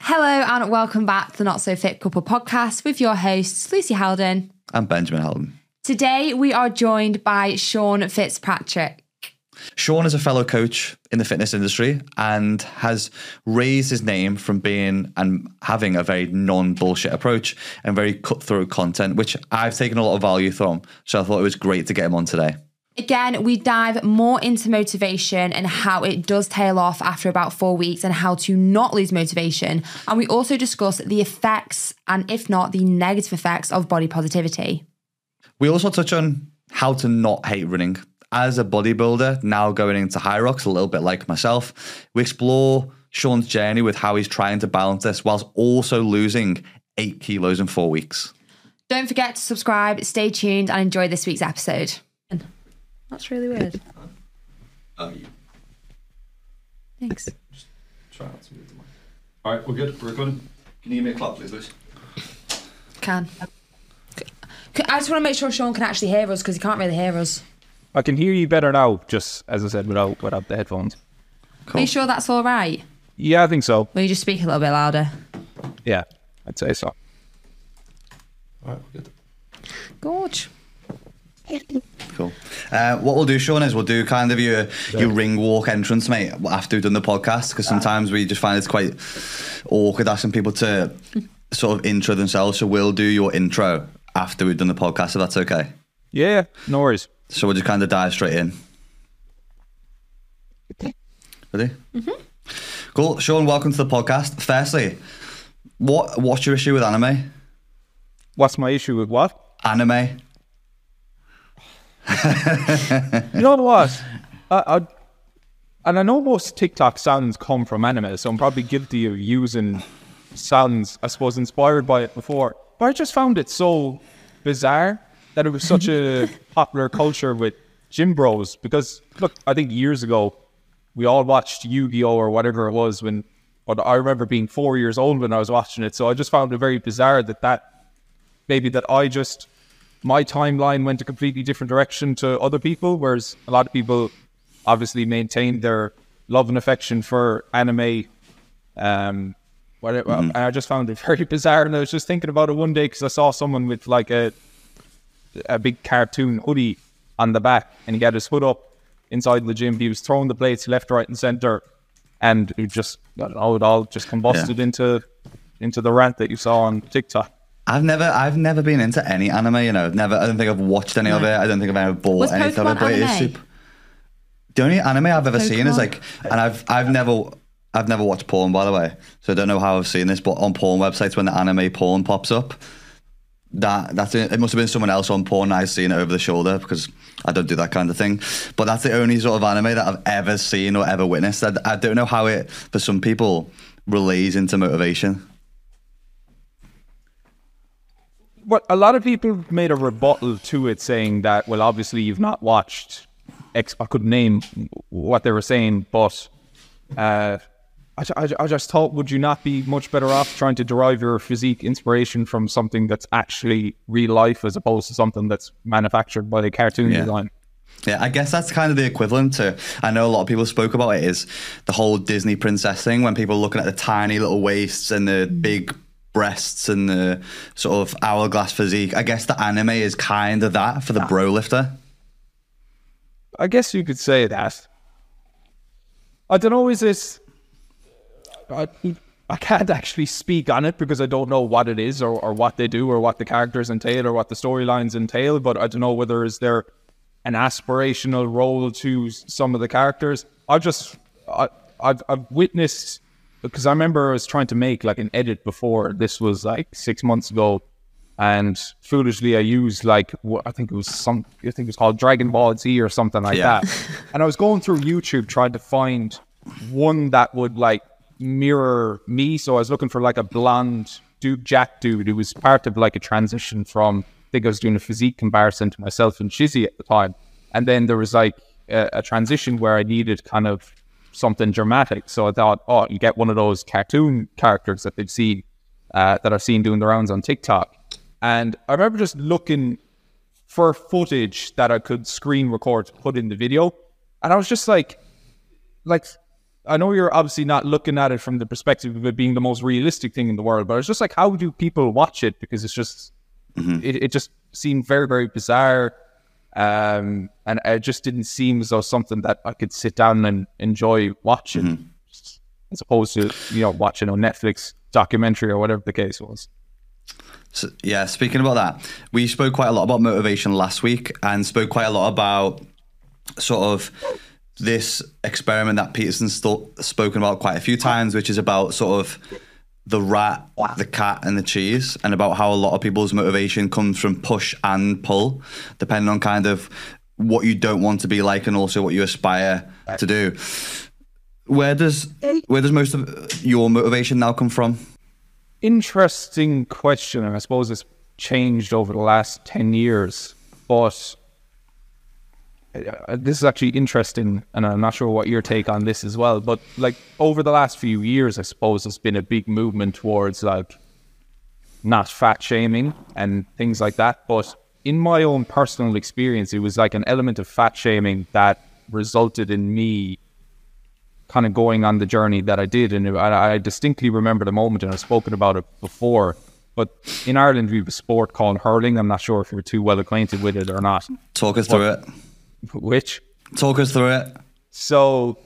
Hello and welcome back to the Not So Fit Couple podcast with your hosts, Lucy Haldon. I'm Benjamin Haldon. Today we are joined by Sean Fitzpatrick. Sean is a fellow coach in the fitness industry and has raised his name from being and having a very non bullshit approach and very cutthroat content, which I've taken a lot of value from. So I thought it was great to get him on today. Again, we dive more into motivation and how it does tail off after about four weeks and how to not lose motivation. And we also discuss the effects and, if not, the negative effects of body positivity. We also touch on how to not hate running. As a bodybuilder, now going into Hyrox, a little bit like myself, we explore Sean's journey with how he's trying to balance this whilst also losing eight kilos in four weeks. Don't forget to subscribe, stay tuned, and enjoy this week's episode. That's really weird. Oh, you Thanks. try not to move the mic. All right, we're good. We're good. Can you give me a clap, please, Lucy? Can. C- I just want to make sure Sean can actually hear us because he can't really hear us. I can hear you better now, just as I said, without without the headphones. Are you sure that's all right? Yeah, I think so. Will you just speak a little bit louder? Yeah, I'd say so. All right, we're good. Gorge. Cool. Uh, what we'll do, Sean, is we'll do kind of your your ring walk entrance, mate, after we've done the podcast, because sometimes we just find it's quite awkward asking people to sort of intro themselves. So we'll do your intro after we've done the podcast, if that's okay. Yeah, no worries. So we'll just kind of dive straight in. Ready? Mm-hmm. Cool. Sean, welcome to the podcast. Firstly, what what's your issue with anime? What's my issue with what? Anime. You know what? I, I and I know most TikTok sounds come from anime, so I'm probably guilty of using sounds I suppose inspired by it before. But I just found it so bizarre that it was such a popular culture with gym bros. Because look, I think years ago we all watched Yu-Gi-Oh or whatever it was when. But I remember being four years old when I was watching it, so I just found it very bizarre that that maybe that I just my timeline went a completely different direction to other people, whereas a lot of people obviously maintained their love and affection for anime. Um, whatever, and I just found it very bizarre. And I was just thinking about it one day because I saw someone with like a a big cartoon hoodie on the back, and he had his hood up inside the gym. He was throwing the plates left, right, and center, and it just I don't know, it all just combusted Yeah. into into the rant that you saw on TikTok. I've never, I've never been into any anime. You know, never. I don't think I've watched any of it. I don't think I've ever bought Was any of it. Pokemon But it is anime? super. The only anime I've ever seen is like, and I've, I've never, I've never watched porn by the way, so I don't know how I've seen this. But on porn websites, when the anime porn pops up, that that's it. It must have been someone else on porn. I've seen it over the shoulder because I don't do that kind of thing. But that's the only sort of anime that I've ever seen or ever witnessed. I, I don't know how it for some people relays into motivation. Well, a lot of people made a rebuttal to it, saying that, well, obviously you've not watched X. I couldn't name what they were saying, but uh, I, I, I just thought, would you not be much better off trying to derive your physique inspiration from something that's actually real life as opposed to something that's manufactured by a cartoon Yeah. design? Yeah, I guess that's kind of the equivalent to. I know a lot of people spoke about it. Is the whole Disney princess thing when people are looking at the tiny little waists and the big breasts and the sort of hourglass physique. I guess the anime is kind of that for the ah. bro lifter. I guess you could say that. I don't know. Is this? I, I can't actually speak on it because I don't know what it is or, or what they do or what the characters entail or what the storylines entail. But I don't know whether is there an aspirational role to some of the characters. I've just I, I've I've witnessed because I remember I was trying to make like an edit before. This was like six months ago, and foolishly I used like what I think it was some I think it was called Dragon Ball Z or something like Yeah. that. And I was going through YouTube trying to find one that would like mirror me. So I was looking for like a blonde Duke Jack dude who was part of like a transition from, I think I was doing a physique comparison to myself and Shizzy at the time. And then there was like a, a transition where I needed kind of something dramatic. So I thought, oh, you get one of those cartoon characters that they've seen, uh, that I've seen doing the rounds on TikTok. And I remember just looking for footage that I could screen record to put in the video. And I was just like, like, I know you're obviously not looking at it from the perspective of it being the most realistic thing in the world, but it's just like, how do people watch it? Because it's just, it, it just seemed very, very bizarre. Um, and it just didn't seem as though something that I could sit down and enjoy watching, as opposed to, you know, watching a Netflix documentary or whatever the case was. So, yeah, speaking about that, we spoke quite a lot about motivation last week and spoke quite a lot about sort of this experiment that Peterson's st- spoken about quite a few times, which is about sort of the rat, the cat, and the cheese, and about how a lot of people's motivation comes from push and pull, depending on kind of what you don't want to be like and also what you aspire to do. Where does where does most of your motivation now come from? interesting question, and I suppose it's changed over the last 10 years. But Uh, this is actually interesting, and I'm not sure what your take on this as well. But like over the last few years, I suppose there's been a big movement towards like not fat shaming and things like that. But in my own personal experience, it was like an element of fat shaming that resulted in me kind of going on the journey that I did. And I, I distinctly remember the moment, and I've spoken about it before. But in Ireland, we have a sport called hurling. I'm not sure if you're too well acquainted with it or not. Talk us through it. Which? Talk us through it. So,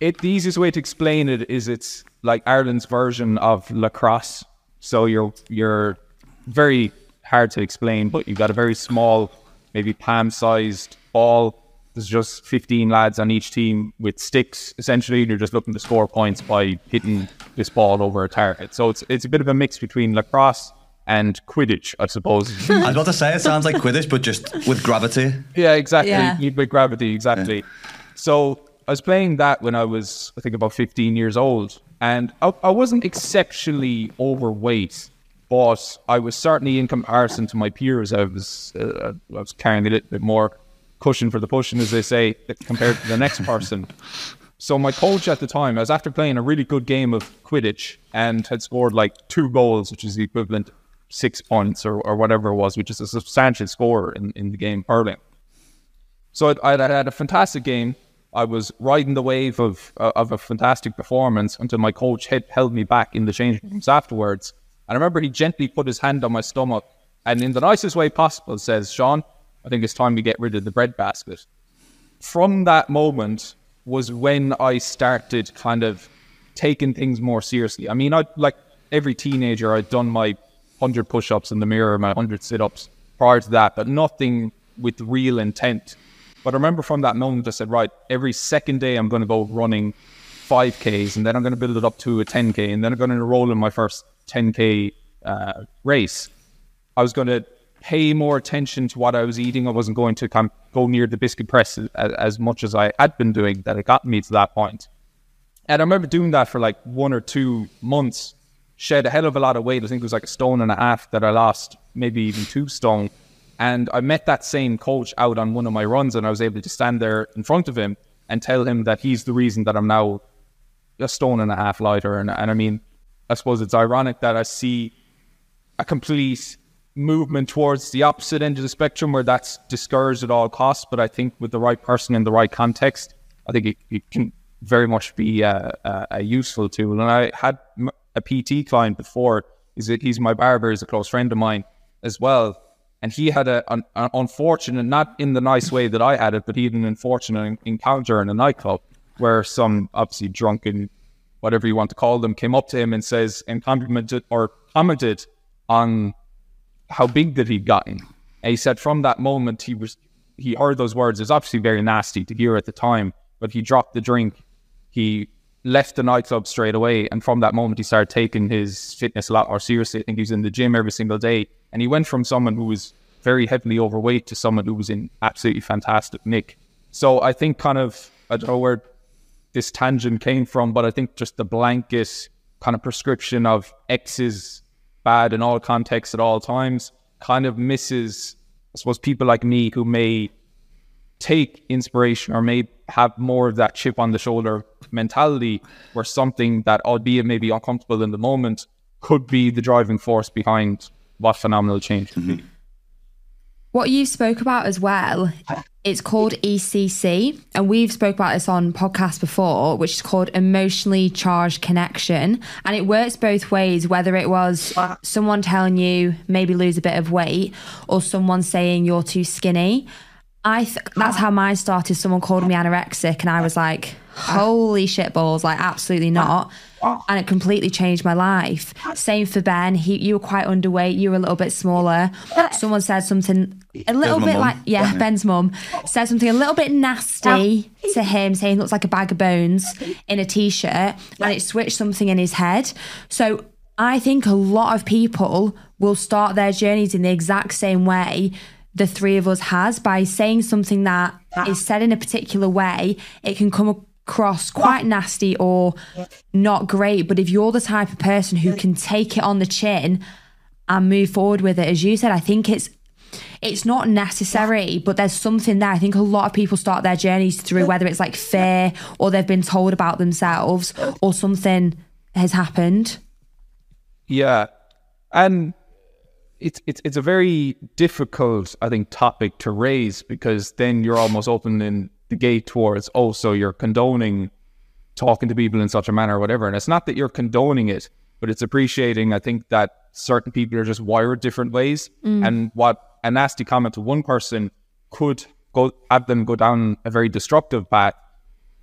it the easiest way to explain it is it's like Ireland's version of lacrosse. So you're you're very hard to explain, but you've got a very small, maybe palm-sized ball. There's just 15 lads on each team with sticks. Essentially, and you're just looking to score points by hitting this ball over a target. So it's it's a bit of a mix between lacrosse and Quidditch, I suppose. I was about to say it sounds like Quidditch, but just with gravity. Yeah, exactly. Yeah. With gravity, exactly. So I was playing that when I was, I think, about 15 years old, and I, I wasn't exceptionally overweight, but I was certainly, in comparison to my peers, I was, uh, I was carrying a little bit more cushion for the pushing, as they say, compared to the next person. So my coach at the time, I was after playing a really good game of Quidditch and had scored like two goals, which is the equivalent of six points or, or whatever it was, which is a substantial score in, in the game hurling. So I had a fantastic game. I was riding the wave of uh, of a fantastic performance until my coach held me back in the changing rooms afterwards. And I remember he gently put his hand on my stomach and, in the nicest way possible, says, "Sean, I think it's time we get rid of the bread basket." From that moment was when I started kind of taking things more seriously. I mean, I like every teenager, I'd done my hundred push-ups in the mirror, my hundred sit-ups prior to that, but nothing with real intent. But I remember from that moment, I said, right, every second day I'm going to go running 5Ks, and then I'm going to build it up to a 10K, and then I'm going to enroll in my first 10K uh, race. I was going to pay more attention to what I was eating. I wasn't going to come, go near the biscuit press as, as much as I had been doing that it got me to that point. And I remember doing that for like one or two months, shed a hell of a lot of weight. I think it was like a stone and a half that I lost, maybe even two stone. And I met that same coach out on one of my runs, and I was able to stand there in front of him and tell him that he's the reason that I'm now a stone and a half lighter. And, and I mean, I suppose it's ironic that I see a complete movement towards the opposite end of the spectrum where that's discouraged at all costs. But I think with the right person in the right context, I think it, it can very much be a, a, a useful tool. And I had m- a PT client before. He's, a, he's my barber, he's a close friend of mine as well. And he had a, an, an unfortunate, not in the nice way that I had it, but he had an unfortunate encounter in a nightclub where some obviously drunken, whatever you want to call them, came up to him and says, and complimented or commented on how big that he'd gotten. And he said from that moment he was he heard those words. It's obviously very nasty to hear at the time, but he dropped the drink. He left the nightclub straight away, and from that moment he started taking his fitness a lot more seriously. I think he was in the gym every single day, and he went from someone who was very heavily overweight to someone who was in absolutely fantastic nick. So I think kind of I don't know where this tangent came from, but I think just the blanket kind of prescription of X is bad in all contexts at all times kind of misses, I suppose, people like me who may take inspiration or may have more of that chip on the shoulder mentality where something that, albeit maybe uncomfortable in the moment, could be the driving force behind what phenomenal change can be. Mm-hmm. What you spoke about as well, it's called ECC, and we've spoke about this on podcast before, which is called emotionally charged connection, and it works both ways. Whether it was someone telling you maybe lose a bit of weight, or someone saying you're too skinny. I th- that's how mine started. Someone called me anorexic, and I was like, "Holy shit balls!" Like, absolutely not. And it completely changed my life. Same for Ben. He, you were quite underweight. You were a little bit smaller. Someone said something a little bit mum. like, yeah, Ben's mum said something a little bit nasty to him, saying he looks like a bag of bones in a t-shirt, and it switched something in his head. So I think a lot of people will start their journeys in the exact same way the three of us has by saying something that is said in a particular way. It can come across quite nasty or not great, but if you're the type of person who can take it on the chin and move forward with it, as you said, I think it's it's not necessary, but there's something there. I think a lot of people start their journeys through whether it's like fear or they've been told about themselves or something has happened. Yeah, and it's it's it's a very difficult, I think, topic to raise because then you're almost opening the gate towards oh, so you're condoning talking to people in such a manner or whatever. And it's not that you're condoning it, but it's appreciating. I think that certain people are just wired different ways, mm. and what a nasty comment to one person could go have them go down a very destructive path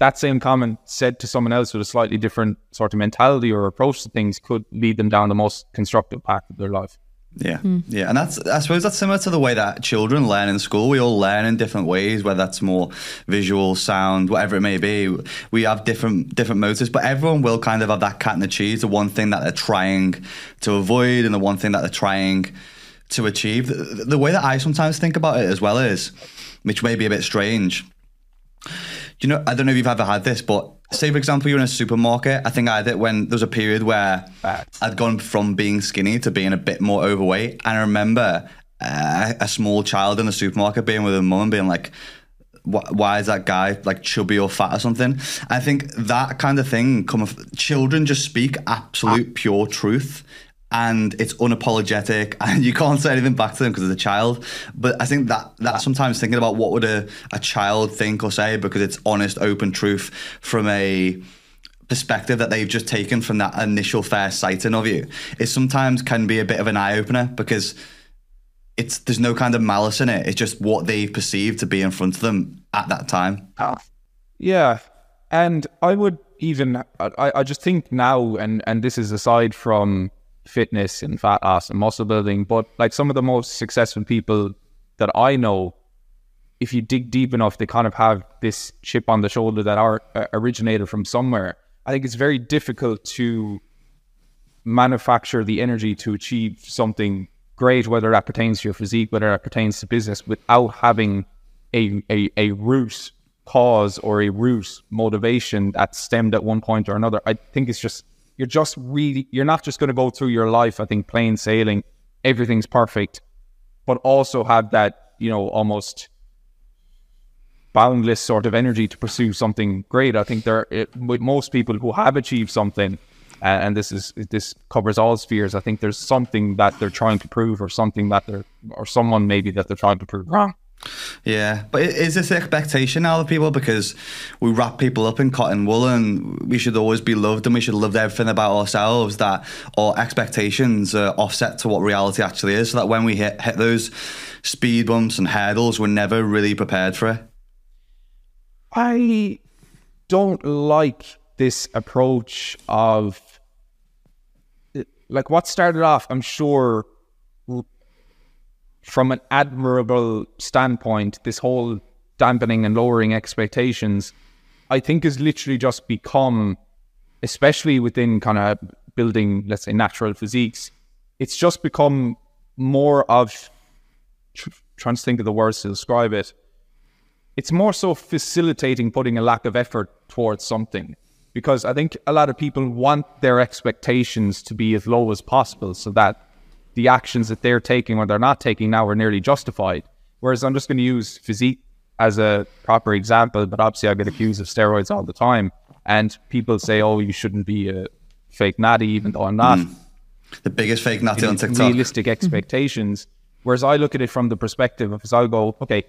that same comment said to someone else with a slightly different sort of mentality or approach to things could lead them down the most constructive path of their life. Yeah, hmm. yeah, and that's I suppose that's similar to the way that children learn in school. We all learn in different ways, whether that's more visual, sound, whatever it may be. We have different different motives, but everyone will kind of have that cat and the cheese, the one thing that they're trying to avoid, and the one thing that they're trying to achieve. The, the way that I sometimes think about it as well is, which may be a bit strange. You know, I don't know if you've ever had this, but say for example you're in a supermarket. I think I did when there was a period where Facts. I'd gone from being skinny to being a bit more overweight. And I remember uh, a small child in the supermarket being with her mum and being like, why is that guy like chubby or fat or something? I think that kind of thing come of children just speak absolute pure truth and it's unapologetic and you can't say anything back to them because it's a child. But I think that that sometimes thinking about what would a, a child think or say because it's honest, open truth from a perspective that they've just taken from that initial first sighting of you is sometimes can be a bit of an eye opener because it's there's no kind of malice in it. It's just what they perceive to be in front of them at that time. Oh. Yeah, and I would even I, I just think now, and and this is aside from fitness and fat loss and muscle building, but like some of the most successful people that I know, if you dig deep enough, they kind of have this chip on the shoulder that are uh, originated from somewhere. I think it's very difficult to manufacture the energy to achieve something great, whether that pertains to your physique, whether that pertains to business, without having a, a, a root cause or a root motivation that stemmed at one point or another. I think it's just, you're just really, you're not just going to go through your life, I think, plain sailing, everything's perfect, but also have that, you know, almost boundless sort of energy to pursue something great. I think there, it, with most people who have achieved something, uh, and this is this covers all spheres. I think there's something that they're trying to prove, or something that they're, or someone maybe that they're trying to prove wrong. Yeah, but is this the expectation now of people? Because we wrap people up in cotton wool and we should always be loved and we should love everything about ourselves that our expectations are offset to what reality actually is so that when we hit, hit those speed bumps and hurdles, we're never really prepared for it. I don't like this approach of like what started off, I'm sure, from an admirable standpoint, this whole dampening and lowering expectations, I think has literally just become, especially within kind of building, let's say, natural physiques, it's just become more of tr- trying to think of the words to describe it it's more so facilitating putting a lack of effort towards something. Because I think a lot of people want their expectations to be as low as possible so that the actions that they're taking or they're not taking now are nearly justified. Whereas I'm just going to use physique as a proper example, but obviously I get accused of steroids all the time. And people say, oh, you shouldn't be a fake natty, even though I'm not. Mm. The biggest fake natty on TikTok. Realistic expectations. Whereas I look at it from the perspective of, I'll go, okay,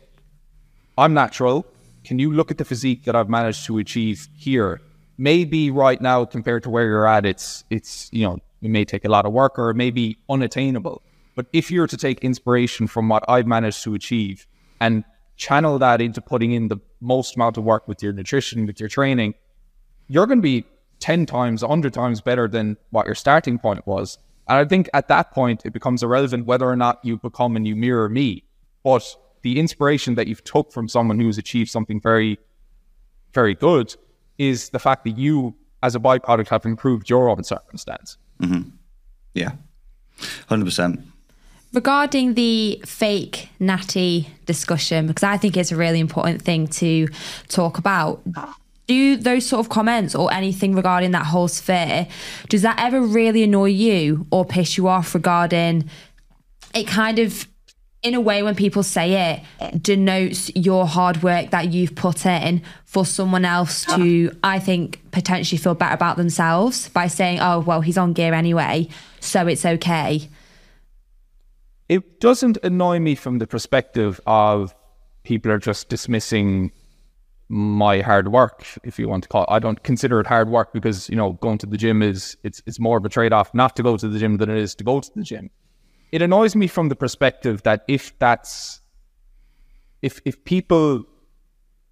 I'm natural. Can you look at the physique that I've managed to achieve here? Maybe right now, compared to where you're at, it's it's you know it may take a lot of work or it may be unattainable. But if you're to take inspiration from what I've managed to achieve and channel that into putting in the most amount of work with your nutrition, with your training, you're going to be 10 times, 100 times better than what your starting point was. And I think at that point, it becomes irrelevant whether or not you become and you mirror me. But the inspiration that you've took from someone who's achieved something very, very good is the fact that you, as a byproduct, have improved your own circumstance. Mm-hmm. Yeah, 100%. Regarding the fake natty discussion, because I think it's a really important thing to talk about. Do those sort of comments or anything regarding that whole sphere, does that ever really annoy you or piss you off regarding it kind of in a way, when people say it, denotes your hard work that you've put in for someone else to, I think, potentially feel better about themselves by saying, oh, well, he's on gear anyway, so it's okay. It doesn't annoy me from the perspective of people are just dismissing my hard work, if you want to call it. I don't consider it hard work because, you know, going to the gym is it's it's more of a trade off not to go to the gym than it is to go to the gym it annoys me from the perspective that if that's if if people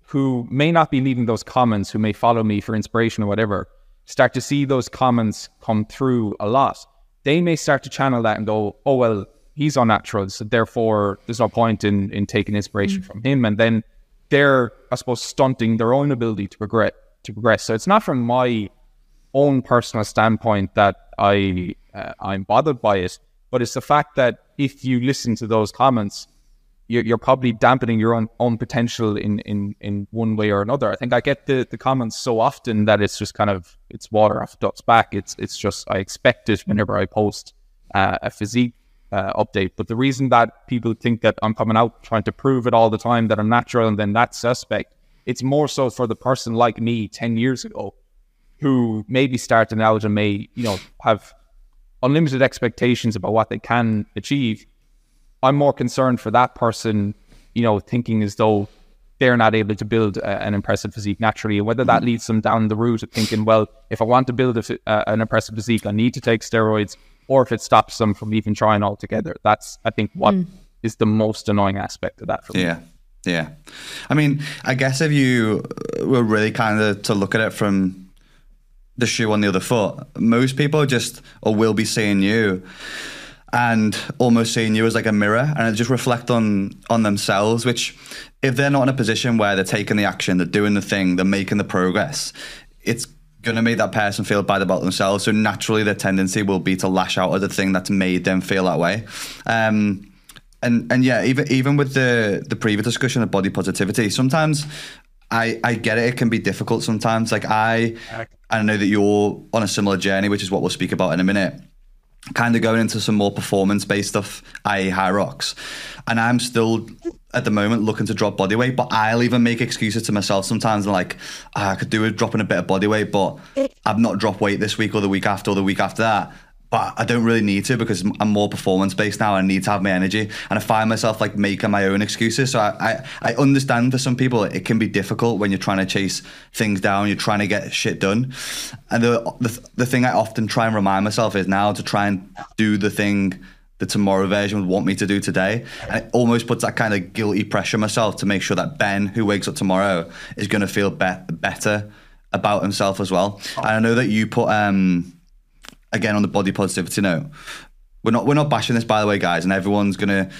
who may not be leaving those comments, who may follow me for inspiration or whatever, start to see those comments come through a lot, they may start to channel that and go, "Oh well, he's unnatural, so therefore there's no point in in taking inspiration mm. from him." And then they're, I suppose, stunting their own ability to progress. To progress. So it's not from my own personal standpoint that I uh, I'm bothered by it but it's the fact that if you listen to those comments, you're, you're probably dampening your own, own potential in, in, in one way or another. I think I get the, the comments so often that it's just kind of it's water off duck's back. It's it's just I expect it whenever I post uh, a physique uh, update. But the reason that people think that I'm coming out trying to prove it all the time that I'm natural and then that's suspect, it's more so for the person like me ten years ago who maybe starting out and may you know have unlimited expectations about what they can achieve, I'm more concerned for that person, you know, thinking as though they're not able to build a, an impressive physique naturally, and whether that mm-hmm. leads them down the route of thinking, well, if I want to build a, uh, an impressive physique, I need to take steroids, or if it stops them from even trying altogether. That's, I think, what mm. is the most annoying aspect of that for me. Yeah. Yeah. I mean, I guess if you were really kind of to look at it from the shoe on the other foot. Most people just or will be seeing you and almost seeing you as like a mirror and just reflect on on themselves which if they're not in a position where they're taking the action they're doing the thing they're making the progress it's going to make that person feel bad about themselves so naturally their tendency will be to lash out at the thing that's made them feel that way um, and and yeah even even with the the previous discussion of body positivity sometimes I, I get it. It can be difficult sometimes. Like I, I know that you're on a similar journey, which is what we'll speak about in a minute. Kind of going into some more performance based stuff, i.e., Hyrox. And I'm still at the moment looking to drop body weight, but I'll even make excuses to myself sometimes. And like, oh, I could do with dropping a bit of body weight, but I've not dropped weight this week or the week after or the week after that but I don't really need to because I'm more performance based now. I need to have my energy, and I find myself like making my own excuses. So I, I, I, understand for some people it can be difficult when you're trying to chase things down, you're trying to get shit done. And the the, the thing I often try and remind myself is now to try and do the thing the tomorrow version would want me to do today. And it almost puts that kind of guilty pressure myself to make sure that Ben, who wakes up tomorrow, is going to feel be- better about himself as well. And I know that you put um again on the body positivity note, we're not we're not bashing this by the way, guys, and everyone's gonna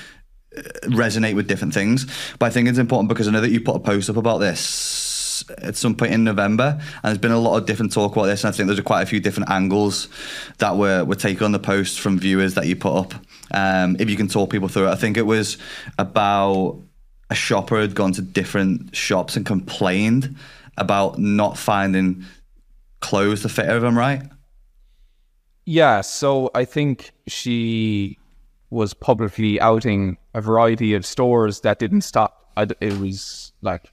uh, resonate with different things. But I think it's important because I know that you put a post up about this at some point in November, and there's been a lot of different talk about this. And I think there's quite a few different angles that were were taken on the post from viewers that you put up. Um, if you can talk people through it, I think it was about a shopper had gone to different shops and complained about not finding clothes to fit I'm right. Yeah, so I think she was publicly outing a variety of stores that didn't stop. It was like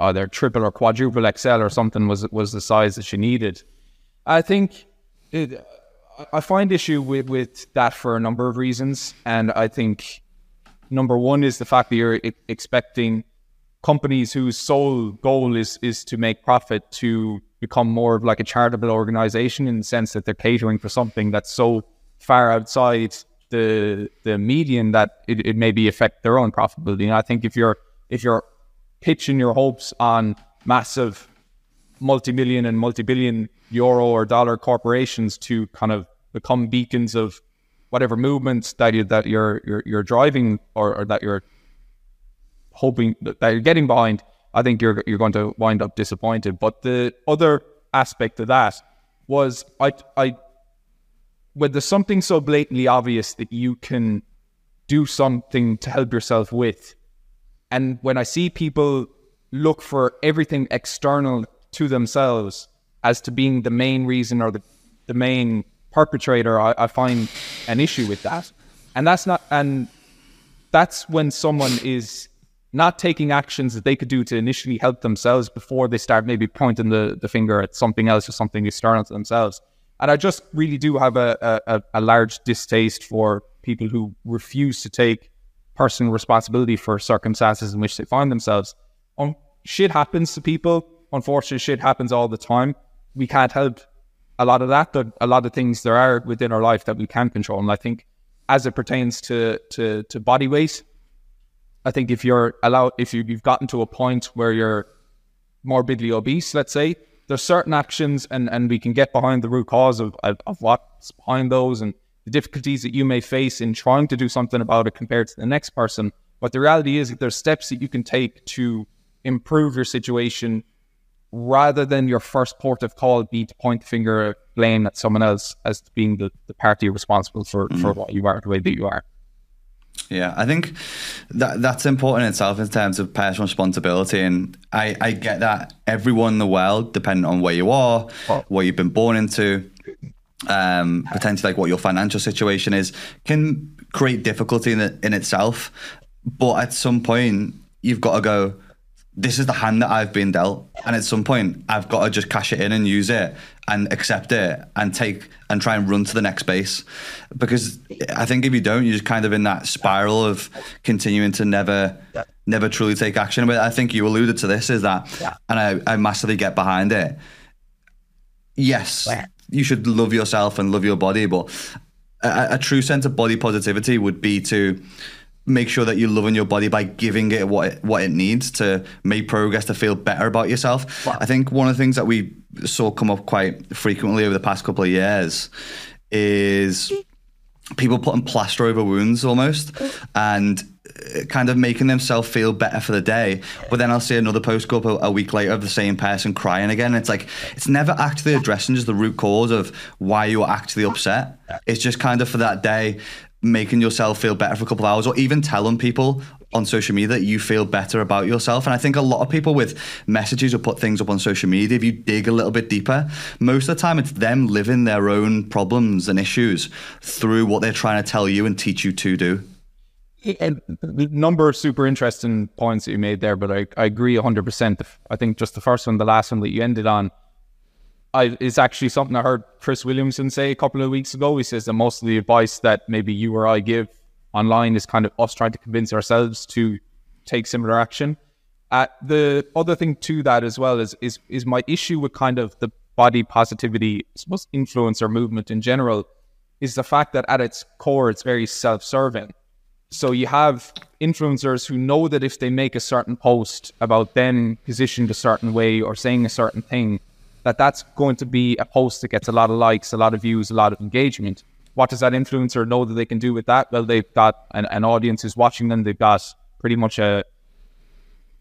either triple or quadruple XL or something was was the size that she needed. I think it, I find issue with, with that for a number of reasons, and I think number one is the fact that you're expecting companies whose sole goal is is to make profit to become more of like a charitable organization in the sense that they're catering for something that's so far outside the the median that it, it maybe affect their own profitability. And I think if you're if you're pitching your hopes on massive multi-million and multi-billion euro or dollar corporations to kind of become beacons of whatever movements that you that you're you're, you're driving or, or that you're hoping that you're getting behind, I think you're you're going to wind up disappointed. But the other aspect of that was I I when there's something so blatantly obvious that you can do something to help yourself with, and when I see people look for everything external to themselves as to being the main reason or the, the main perpetrator, I, I find an issue with that. And that's not and that's when someone is not taking actions that they could do to initially help themselves before they start maybe pointing the, the finger at something else or something external to themselves. And I just really do have a, a, a large distaste for people who refuse to take personal responsibility for circumstances in which they find themselves. Um, shit happens to people. Unfortunately, shit happens all the time. We can't help a lot of that, but a lot of things there are within our life that we can control. And I think as it pertains to, to, to body weight, I think if you're allowed, if you, you've gotten to a point where you're morbidly obese, let's say, there's certain actions and, and we can get behind the root cause of, of, of what's behind those and the difficulties that you may face in trying to do something about it compared to the next person. But the reality is that there's steps that you can take to improve your situation rather than your first port of call be to point the finger blame at someone else as being the, the party responsible for, mm. for what you are the way that you are. Yeah, I think that that's important in itself in terms of personal responsibility, and I, I get that everyone in the world, depending on where you are, oh. what you've been born into, um, potentially like what your financial situation is, can create difficulty in it, in itself. But at some point, you've got to go. This is the hand that I've been dealt, and at some point, I've got to just cash it in and use it and accept it and take and try and run to the next base. Because I think if you don't, you're just kind of in that spiral of continuing to never, never truly take action. But I think you alluded to this is that, and I, I massively get behind it. Yes, you should love yourself and love your body, but a, a true sense of body positivity would be to make sure that you're loving your body by giving it what it, what it needs to make progress to feel better about yourself. Wow. I think one of the things that we saw come up quite frequently over the past couple of years is people putting plaster over wounds almost and uh, kind of making themselves feel better for the day. But then I'll see another post go up a, a, week later of the same person crying again. It's like it's never actually addressing just the root cause of why you're actually upset. It's just kind of for that day making yourself feel better for a couple of hours or even telling people on social media that you feel better about yourself. And I think a lot of people with messages or put things up on social media, if you dig a little bit deeper, most of the time it's them living their own problems and issues through what they're trying to tell you and teach you to do. A number of super interesting points that you made there, but I, I agree 100%. I think just the first one, the last one that you ended on, I, is actually something I heard Chris Williamson say a couple of weeks ago. He says that most of the advice that maybe you or I give online is kind of us trying to convince ourselves to take similar action. Uh, the other thing to that as well is is is my issue with kind of the body positivity, I suppose influencer movement in general, is the fact that at its core it's very self-serving. So you have influencers who know that if they make a certain post about them positioned a certain way or saying a certain thing, that that's going to be a post that gets a lot of likes, a lot of views, a lot of engagement. What does that influencer know that they can do with that? Well, they've got an, an audience who's watching them. They've got pretty much a,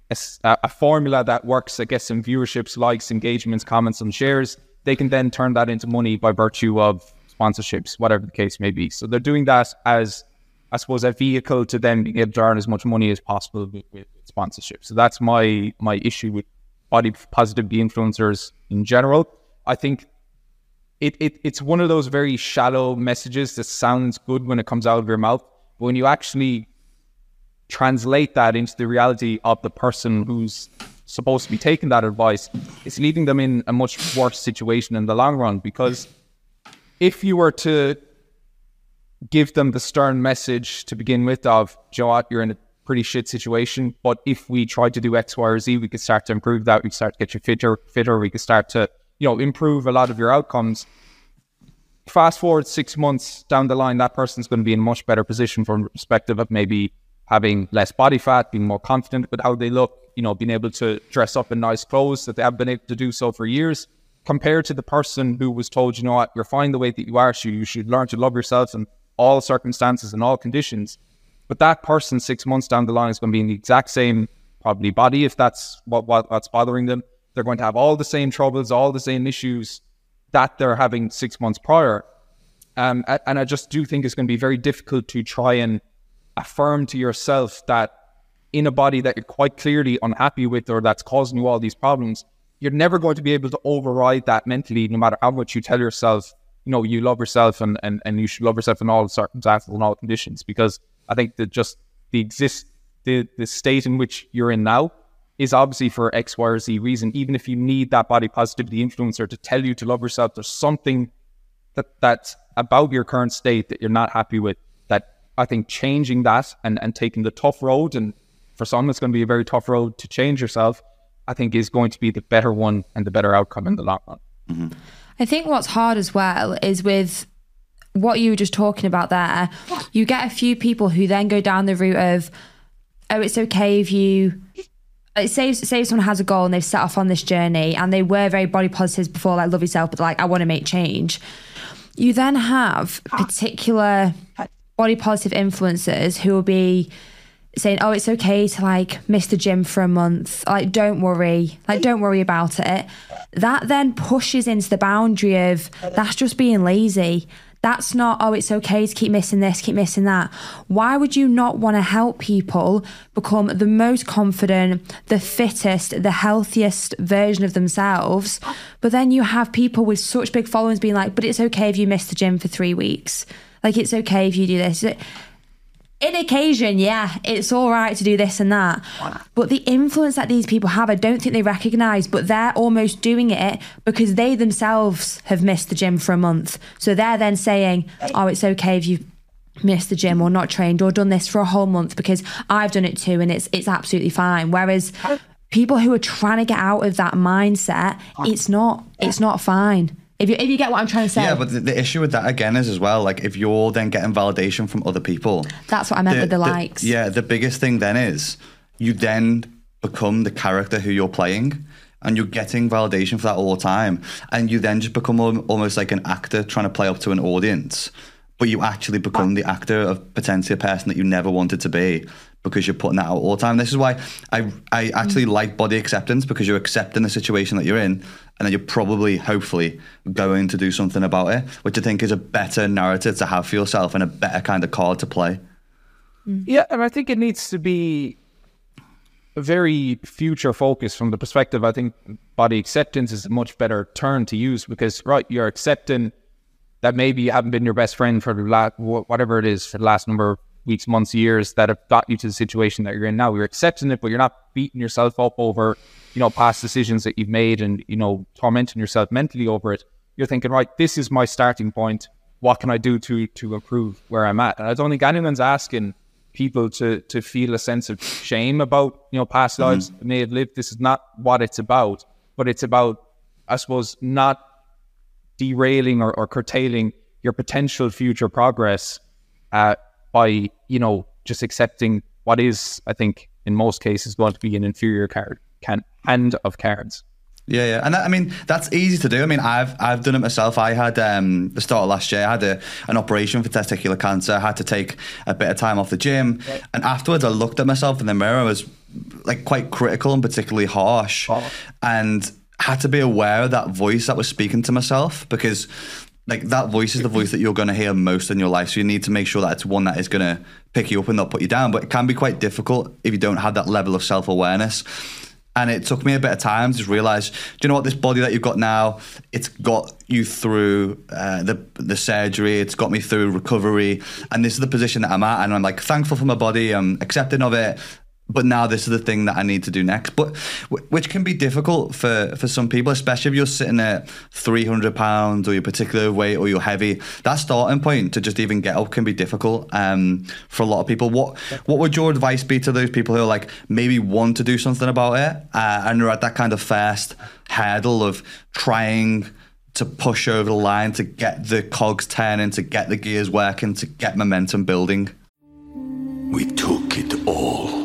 a, a formula that works that gets some viewerships, likes, engagements, comments, and shares. They can then turn that into money by virtue of sponsorships, whatever the case may be. So they're doing that as, I suppose, a vehicle to then be able to earn as much money as possible with, with sponsorship. So that's my my issue with body positivity influencers in general. I think it, it it's one of those very shallow messages that sounds good when it comes out of your mouth, but when you actually translate that into the reality of the person who's supposed to be taking that advice, it's leaving them in a much worse situation in the long run. Because if you were to give them the stern message to begin with of, what, you're in a pretty shit situation, but if we try to do X, Y, or Z, we could start to improve that. We could start to get you fitter, fitter. We could start to, you know, improve a lot of your outcomes. Fast forward six months down the line, that person's going to be in a much better position from the perspective of maybe having less body fat, being more confident with how they look, you know, being able to dress up in nice clothes that they have been able to do so for years, compared to the person who was told, you know what, you're fine the way that you are, so you should learn to love yourself in all circumstances and all conditions. But that person six months down the line is going to be in the exact same probably body if that's what, what what's bothering them. They're going to have all the same troubles, all the same issues that they're having six months prior. Um, and I just do think it's going to be very difficult to try and affirm to yourself that in a body that you're quite clearly unhappy with or that's causing you all these problems, you're never going to be able to override that mentally, no matter how much you tell yourself, you know, you love yourself and, and, and you should love yourself in all circumstances and all conditions. Because I think that just the exist the, the state in which you're in now is obviously for X, Y, or Z reason. Even if you need that body positivity influencer to tell you to love yourself, there's something that that's about your current state that you're not happy with That I think changing that and, and taking the tough road, and for some, it's going to be a very tough road to change yourself, I think is going to be the better one and the better outcome in the long run. Mm-hmm. I think what's hard as well is with what you were just talking about there, you get a few people who then go down the route of, oh, it's okay if you say say someone has a goal and they've set off on this journey and they were very body positive before, like love yourself, but like I want to make change. You then have particular body positive influencers who will be saying, "Oh, it's okay to like miss the gym for a month. Like, don't worry. Like, don't worry about it." That then pushes into the boundary of that's just being lazy. That's not, oh, it's okay to keep missing this, keep missing that. Why would you not want to help people become the most confident, the fittest, the healthiest version of themselves? But then you have people with such big followings being like, but it's okay if you miss the gym for three weeks. Like, it's okay if you do this. In occasion, yeah, it's all right to do this and that. But the influence that these people have, I don't think they recognize, but they're almost doing it because they themselves have missed the gym for a month. So they're then saying, oh, it's okay if you've missed the gym or not trained or done this for a whole month because I've done it too and it's it's absolutely fine. Whereas people who are trying to get out of that mindset, it's not it's not fine. If you, if you get what I'm trying to say. Yeah, but the, the, issue with that again is as well, like if you're then getting validation from other people. That's what I meant the, with the, the likes. Yeah, the biggest thing then is you then become the character who you're playing and you're getting validation for that all the time. And you then just become almost like an actor trying to play up to an audience. But you actually become the actor of potentially a person that you never wanted to be because you're putting that out all the time. This is why I I actually mm. like body acceptance because you're accepting the situation that you're in and then you're probably, hopefully, going to do something about it, which I think is a better narrative to have for yourself and a better kind of card to play. Mm. Yeah, and I think it needs to be a very future focused from the perspective. I think body acceptance is a much better term to use because, right, you're accepting that maybe you haven't been your best friend for the last, whatever it is, for the last number of weeks, months, years that have got you to the situation that you're in now. You're accepting it, but you're not beating yourself up over you know, past decisions that you've made and, you know, tormenting yourself mentally over it, you're thinking, right, this is my starting point. What can I do to to improve where I'm at? And I don't think anyone's asking people to to feel a sense of shame about, you know, past mm-hmm. lives they may have lived. This is not what it's about, but it's about, I suppose, not derailing or, or curtailing your potential future progress uh, by, you know, just accepting what is, I think, in most cases, going to be an inferior card can hand of cards. Yeah, yeah, and that, I mean that's easy to do. I mean, I've I've done it myself. I had um, the start of last year. I had a, an operation for testicular cancer. I had to take a bit of time off the gym, right. and afterwards, I looked at myself in the mirror. I was like quite critical and particularly harsh, oh. and had to be aware of that voice that was speaking to myself because like that voice is the voice that you're going to hear most in your life. So you need to make sure that it's one that is going to pick you up and not put you down. But it can be quite difficult if you don't have that level of self awareness. And it took me a bit of time to just realize, do you know what? This body that you've got now, it's got you through uh, the the surgery. It's got me through recovery, and this is the position that I'm at. And I'm like thankful for my body. I'm accepting of it but now this is the thing that I need to do next. But which can be difficult for for some people, especially if you're sitting at 300 pounds or you're particular weight or you're heavy. That starting point to just even get up can be difficult um, for a lot of people. What what would your advice be to those people who are like maybe want to do something about it uh, and are at that kind of first hurdle of trying to push over the line to get the cogs turning, to get the gears working, to get momentum building? We took it all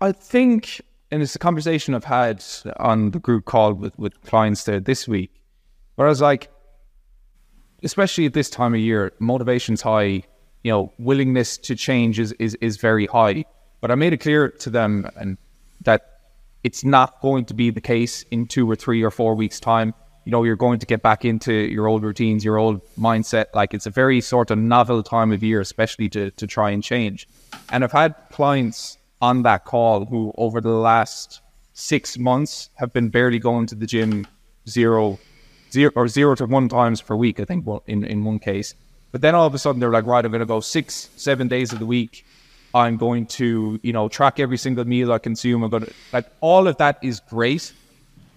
I think, and it's a conversation I've had on the group call with, with clients there this week, where I was like, especially at this time of year, motivation's high, you know, willingness to change is, is, is very high. But I made it clear to them and that it's not going to be the case in two or three or four weeks' time. You know, you're going to get back into your old routines, your old mindset. Like it's a very sort of novel time of year, especially to, to try and change. And I've had clients on that call who over the last six months have been barely going to the gym zero, zero or zero to one times per week, I think in, in one case. But then all of a sudden they're like, right, I'm going to go six, seven days of the week. I'm going to, you know, track every single meal I consume. I'm going to, like, all of that is great.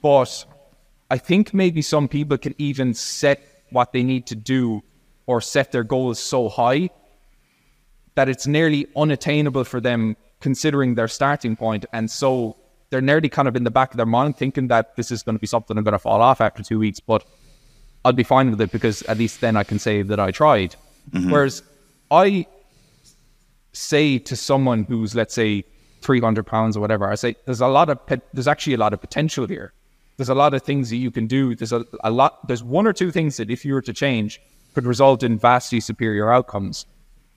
But I think maybe some people can even set what they need to do or set their goals so high that it's nearly unattainable for them considering their starting point. And so they're nearly kind of in the back of their mind thinking that this is going to be something I'm going to fall off after two weeks, but I'll be fine with it because at least then I can say that I tried. Mm-hmm. Whereas I say to someone who's, let's say, 300 pounds or whatever, I say, there's a lot of, there's actually a lot of potential here. There's a lot of things that you can do. There's a, a lot, there's one or two things that if you were to change could result in vastly superior outcomes.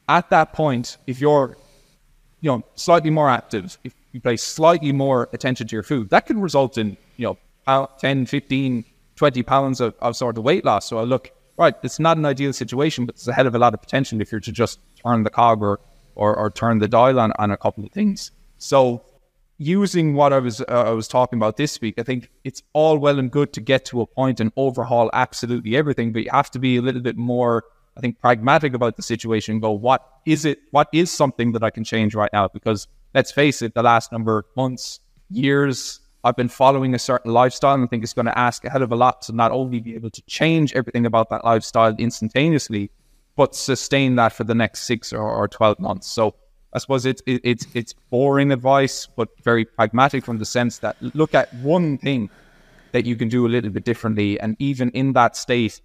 At that point, if you're you know, slightly more active, if you pay slightly more attention to your food, that can result in, you know, 10, 15, 20 pounds of, of sort of weight loss. So I look, right, it's not an ideal situation, but it's a hell of a lot of potential if you're to just turn the cog or, or, or turn the dial on, on a couple of things. So using what I was uh, I was talking about this week, I think it's all well and good to get to a point and overhaul absolutely everything, but you have to be a little bit more I think, pragmatic about the situation. Go, what is it? What is something that I can change right now? Because let's face it, the last number of months, years, I've been following a certain lifestyle, and I think it's going to ask a hell of a lot to not only be able to change everything about that lifestyle instantaneously, but sustain that for the next six or, or twelve months. So I suppose it's it, it's it's boring advice, but very pragmatic from the sense that look at one thing that you can do a little bit differently, and even in that state,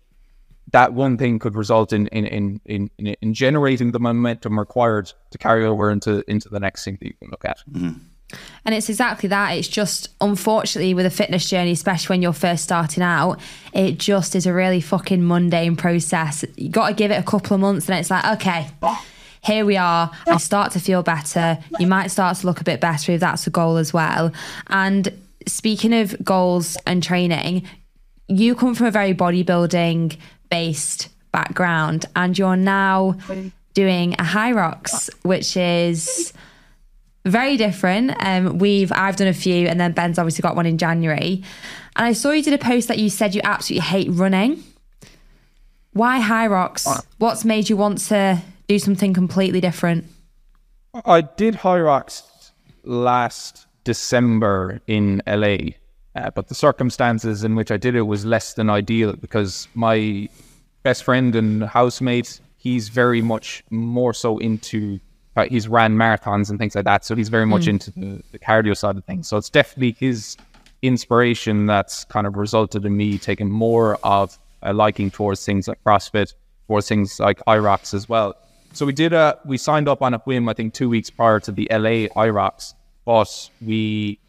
that one thing could result in in, in in in generating the momentum required to carry over into into the next thing that you can look at. Mm-hmm. And it's exactly that. It's just unfortunately with a fitness journey, especially when you're first starting out, it just is a really fucking mundane process. You got to give it a couple of months, and it's like, okay, here we are. I start to feel better. You might start to look a bit better if that's a goal as well. And speaking of goals and training, you come from a very bodybuilding based background and you're now doing a Hyrox, which is very different. Um, we've I've done a few, and then Ben's obviously got one in January. And I saw you did a post that you said you absolutely hate running. Why Hyrox? What's made you want to do something completely different? I did Hyrox last December in LA. Uh, but the circumstances in which I did it was less than ideal because my best friend and housemate, he's very much more so into, uh, he's ran marathons and things like that. So he's very much mm. into the, the cardio side of things. So it's definitely his inspiration that's kind of resulted in me taking more of a liking towards things like CrossFit, for things like Hyrox as well. So we did a we signed up on a whim, I think, two weeks prior to the LA Hyrox, but we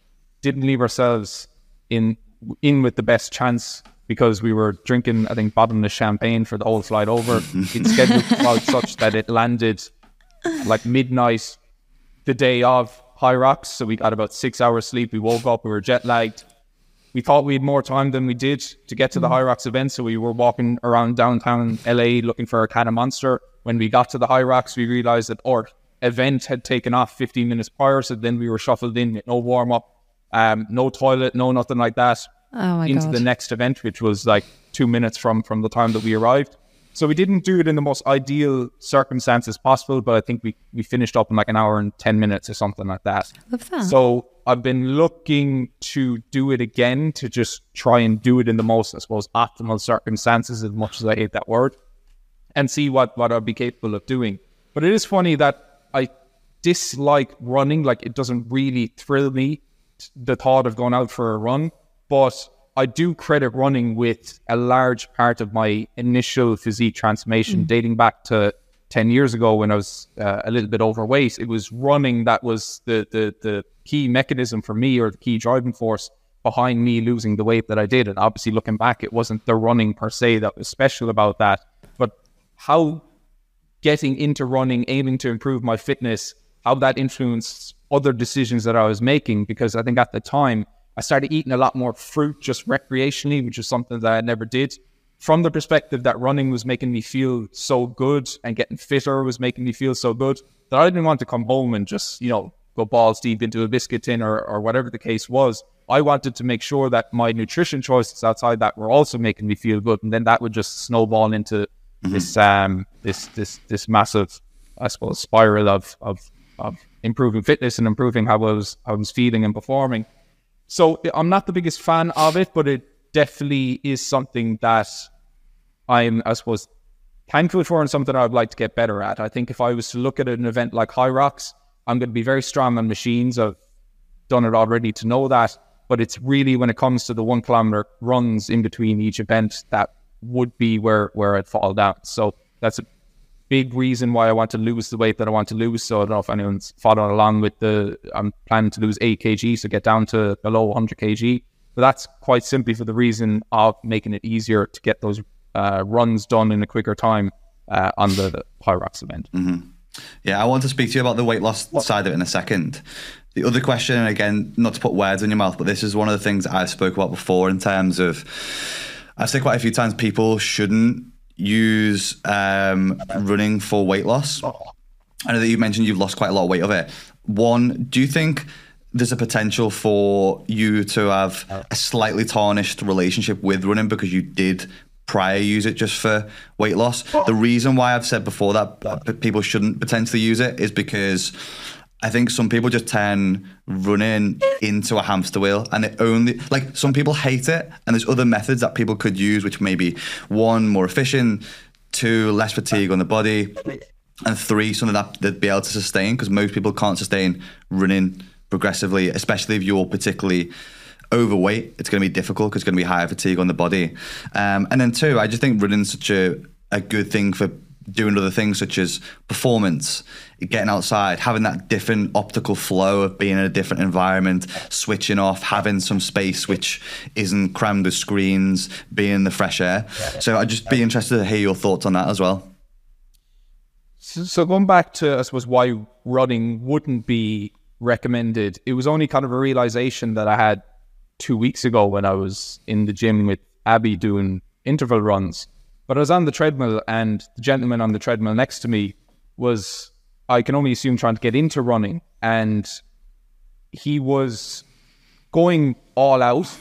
didn't leave ourselves in in with the best chance because we were drinking, I think, bottomless champagne for the whole flight over. it scheduled out such that it landed like midnight the day of Hyrox. So we got about six hours sleep. We woke up, we were jet lagged. We thought we had more time than we did to get to the mm. Hyrox event. So we were walking around downtown LA looking for a can of monster. When we got to the Hyrox, we realized that our event had taken off 15 minutes prior. So then we were shuffled in with no warm up, um, no toilet, no nothing like that Oh into god. the next event, which was like two minutes from from the time that we arrived. So we didn't do it in the most ideal circumstances possible, but I think we we finished up in like an hour and ten minutes or something like that. Love that. So I've been looking to do it again to just try and do it in the most, I suppose, optimal circumstances, as much as I hate that word, and see what what I'd be capable of doing. But it is funny that I dislike running. Like it doesn't really thrill me the thought of going out for a run, but I do credit running with a large part of my initial physique transformation dating back to 10 years ago when I was uh, a little bit overweight. It was running that was the, the, the key mechanism for me or the key driving force behind me losing the weight that I did. And obviously, looking back, it wasn't the running per se that was special about that, but how getting into running, aiming to improve my fitness, how that influenced other decisions that I was making. Because I think at the time, I started eating a lot more fruit just recreationally, which is something that I never did. From the perspective that running was making me feel so good and getting fitter was making me feel so good that I didn't want to come home and just, you know, go balls deep into a biscuit tin or, or whatever the case was. I wanted to make sure that my nutrition choices outside that were also making me feel good. And then that would just snowball into this um this this this massive I suppose spiral of of of improving fitness and improving how I was how I was feeling and performing. So I'm not the biggest fan of it, but it definitely is something that I'm I suppose thankful for and something I'd like to get better at. I think if I was to look at an event like Hyrox, I'm going to be very strong on machines. I've done it already to know that. But it's really when it comes to the one kilometer runs in between each event that would be where where I'd fall down. So that's a big reason why I want to lose the weight that I want to lose. So I don't know if anyone's following along with the I'm planning to lose eight kg, so get down to below 100 kg. But that's quite simply for the reason of making it easier to get those uh, runs done in a quicker time uh, on the, Hyrox event. Yeah, I want to speak to you about the weight loss side of it in a second. The other question, and again, not to put words in your mouth, but this is one of the things I've spoke about before in terms of, I've said quite a few times, people shouldn't use um, running for weight loss. I know that you mentioned you've lost quite a lot of weight of it. One, do you think there's a potential for you to have a slightly tarnished relationship with running because you did prior use it just for weight loss? The reason why I've said before that people shouldn't potentially use it is because I think some people just turn running into a hamster wheel and it only like some people hate it and there's other methods that people could use which may be one more efficient, two less fatigue on the body, and three something that they'd be able to sustain because most people can't sustain running progressively, especially if you're particularly overweight. It's going to be difficult because it's going to be higher fatigue on the body. Um, and then two, I just think running's such a, a good thing for doing other things such as performance, getting outside, having that different optical flow of being in a different environment, switching off, having some space which isn't crammed with screens, being in the fresh air. So I'd just be interested to hear your thoughts on that as well. So, so going back to, I suppose, why running wouldn't be recommended, it was only kind of a realization that I had two weeks ago when I was in the gym with Abby doing interval runs. But I was on the treadmill, and the gentleman on the treadmill next to me was, I can only assume, trying to get into running. And he was going all out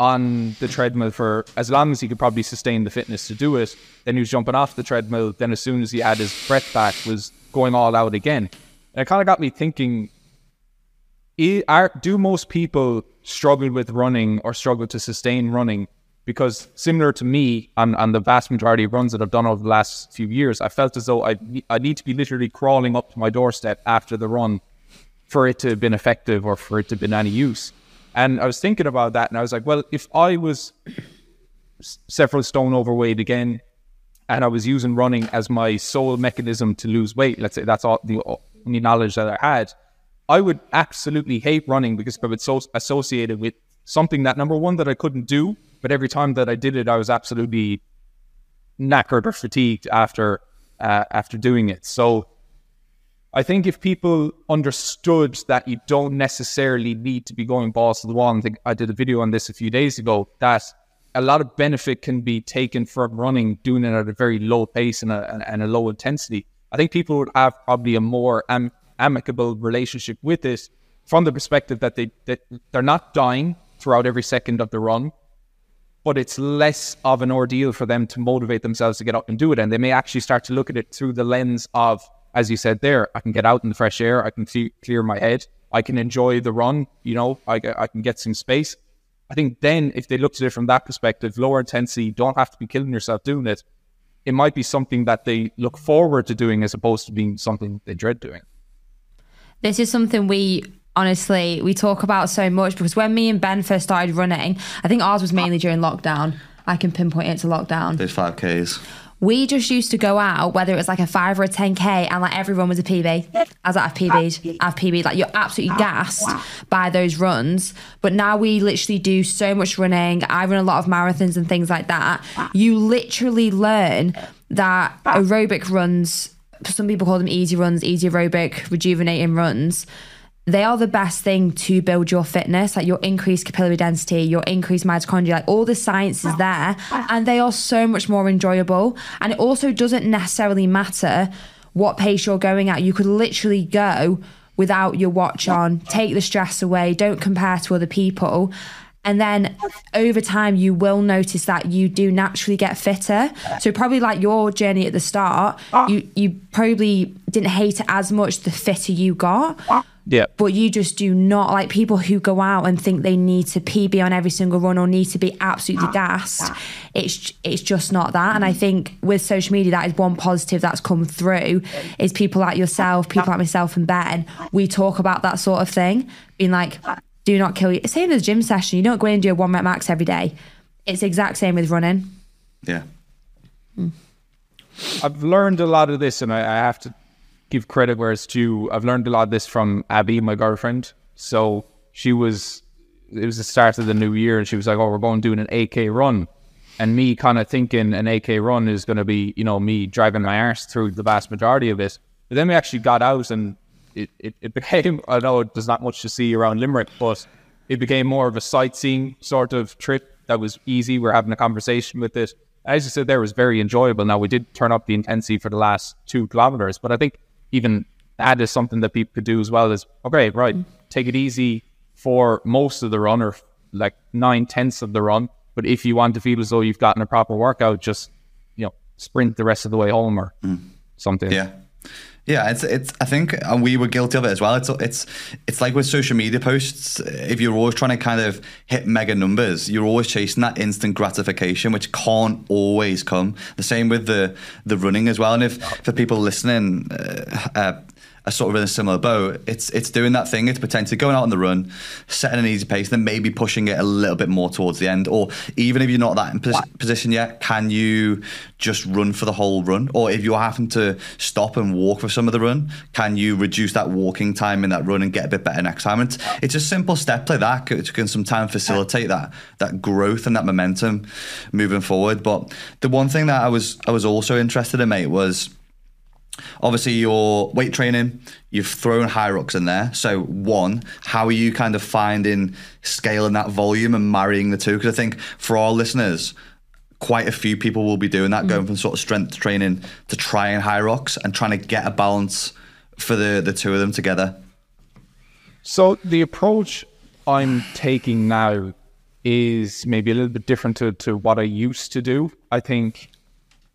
on the treadmill for as long as he could probably sustain the fitness to do it. Then he was jumping off the treadmill. Then, as soon as he had his breath back, was going all out again. And it kind of got me thinking: are, Do most people struggle with running or struggle to sustain running? Because similar to me, on, on the vast majority of runs that I've done over the last few years, I felt as though I I need to be literally crawling up to my doorstep after the run for it to have been effective or for it to have been any use. And I was thinking about that and I was like, well, if I was several stone overweight again, and I was using running as my sole mechanism to lose weight, let's say that's all the only knowledge that I had, I would absolutely hate running because I was so associated with something that number one that I couldn't do, but every time that I did it, I was absolutely knackered or fatigued after uh, after doing it. So I think if people understood that you don't necessarily need to be going balls to the wall, I think I did a video on this a few days ago, that a lot of benefit can be taken from running, doing it at a very low pace and a, and a low intensity. I think people would have probably a more am- amicable relationship with this from the perspective that they that they're not dying throughout every second of the run, but it's less of an ordeal for them to motivate themselves to get up and do it, and they may actually start to look at it through the lens of, as you said there, I can get out in the fresh air, I can clear my head, I can enjoy the run, you know, I, I can get some space. I think then if they looked at it from that perspective, lower intensity, don't have to be killing yourself doing it. It might be something that they look forward to doing as opposed to being something they dread doing. This is something we honestly we talk about so much because when me and Ben first started running, I think ours was mainly during lockdown. I can pinpoint it to lockdown. Those 5Ks we just used to go out, whether it was like a five or a 10K, and like everyone was a PB. I was like, I've PB'd, I've PB'd. Like, you're absolutely gassed by those runs. But now we literally do so much running. I run a lot of marathons and things like that. You literally learn that aerobic runs, some people call them easy runs, easy aerobic, rejuvenating runs they are the best thing to build your fitness, like your increased capillary density, your increased mitochondria, like all the science is there and they are so much more enjoyable. And it also doesn't necessarily matter what pace you're going at. You could literally go without your watch on, take the stress away, don't compare to other people. And then over time, you will notice that you do naturally get fitter. So probably like your journey at the start, ah. you you probably didn't hate it as much the fitter you got. Ah. Yeah. But you just do not like people who go out and think they need to PB on every single run or need to be absolutely gassed. It's it's just not that. And I think with social media, that is one positive that's come through is people like yourself, people like myself and Ben. We talk about that sort of thing, being like, do not kill you. Same as gym session. You don't go in and do a one rep max every day. It's the exact same with running. Yeah. I've learned a lot of this, and I, I have to give credit where it's due. I've learned a lot of this from Abby, my girlfriend. So she was, it was the start of the new year, and she was like, "Oh, we're going doing an 8k run," and me kind of thinking an 8k run is going to be, you know, me driving my arse through the vast majority of it. But then we actually got out, and it, it, it became. I know there's not much to see around Limerick, but it became more of a sightseeing sort of trip that was easy. We're having a conversation with it. As you said, there was very enjoyable. Now we did turn up the intensity for the last two kilometers, but I think even that is something that people could do as well as okay right take it easy for most of the run or like nine tenths of the run. But if you want to feel as though you've gotten a proper workout just you know sprint the rest of the way home or mm. something. Yeah yeah, it's it's. I think and we were guilty of it as well. It's it's it's like with social media posts. If you're always trying to kind of hit mega numbers, you're always chasing that instant gratification, which can't always come. The same with the the running as well. And if for people listening, uh, uh, are sort of in a similar boat. It's it's doing that thing. It's potentially going out on the run, setting an easy pace, then maybe pushing it a little bit more towards the end. Or even if you're not that in pos- position yet, can you just run for the whole run? Or if you're having to stop and walk for some of the run, can you reduce that walking time in that run and get a bit better next time? It's, it's a simple step like that which can sometimes facilitate that that growth and that momentum moving forward. But the one thing that I was I was also interested in, mate, was Obviously, your weight training, you've thrown Hyrox in there. So, one, how are you kind of finding scaling that volume and marrying the two? Because I think for our listeners, quite a few people will be doing that, mm. going from sort of strength training to trying Hyrox and trying to get a balance for the, the two of them together. So, the approach I'm taking now is maybe a little bit different to, to what I used to do. I think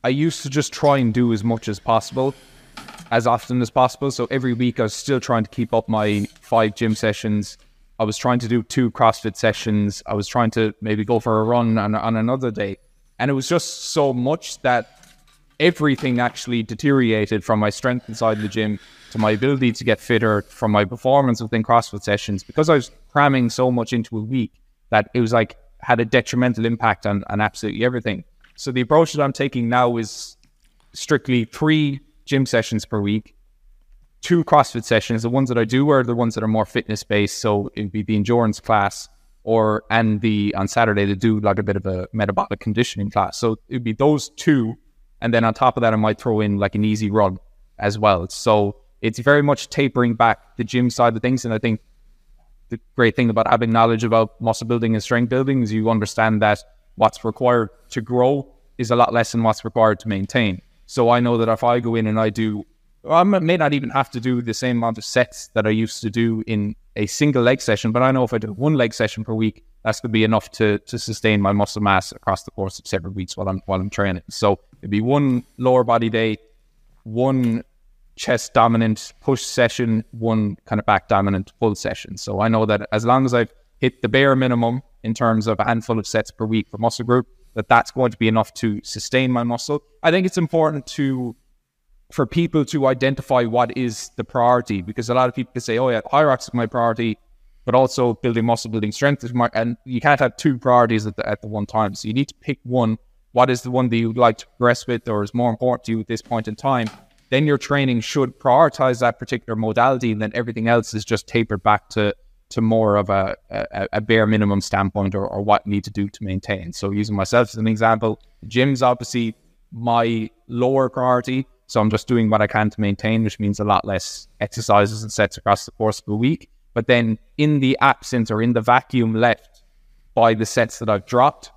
I used to just try and do as much as possible as often as possible. So every week I was still trying to keep up my five gym sessions. I was trying to do two CrossFit sessions. I was trying to maybe go for a run on, on another day. And it was just so much that everything actually deteriorated from my strength inside the gym to my ability to get fitter, from my performance within CrossFit sessions, because I was cramming so much into a week that it was like had a detrimental impact on, on absolutely everything. So the approach that I'm taking now is strictly three gym sessions per week, two CrossFit sessions. The ones that I do are the ones that are more fitness based. So it'd be the endurance class or and the on Saturday to do like a bit of a metabolic conditioning class. So it'd be those two. And then on top of that, I might throw in like an easy run as well. So it's very much tapering back the gym side of things. And I think the great thing about having knowledge about muscle building and strength building is you understand that what's required to grow is a lot less than what's required to maintain. So I know that if I go in and I do, I may not even have to do the same amount of sets that I used to do in a single leg session, but I know if I do one leg session per week, that's going to be enough to to sustain my muscle mass across the course of several weeks while I'm while I'm training. So it'd be one lower body day, one chest dominant push session, one kind of back dominant pull session. So I know that as long as I've hit the bare minimum in terms of a handful of sets per week for muscle group, that that's going to be enough to sustain my muscle. I think it's important to for people to identify what is the priority because a lot of people can say, "Oh yeah, Hyrox is my priority," but also building muscle, building strength is my, and you can't have two priorities at the at the one time. So you need to pick one. What is the one that you'd like to progress with, or is more important to you at this point in time? Then your training should prioritize that particular modality, and then everything else is just tapered back to to more of a, a, a bare minimum standpoint or, or what you need to do to maintain. So using myself as an example, gym's obviously my lower priority. So I'm just doing what I can to maintain, which means a lot less exercises and sets across the course of a week. But then in the absence or in the vacuum left by the sets that I've dropped,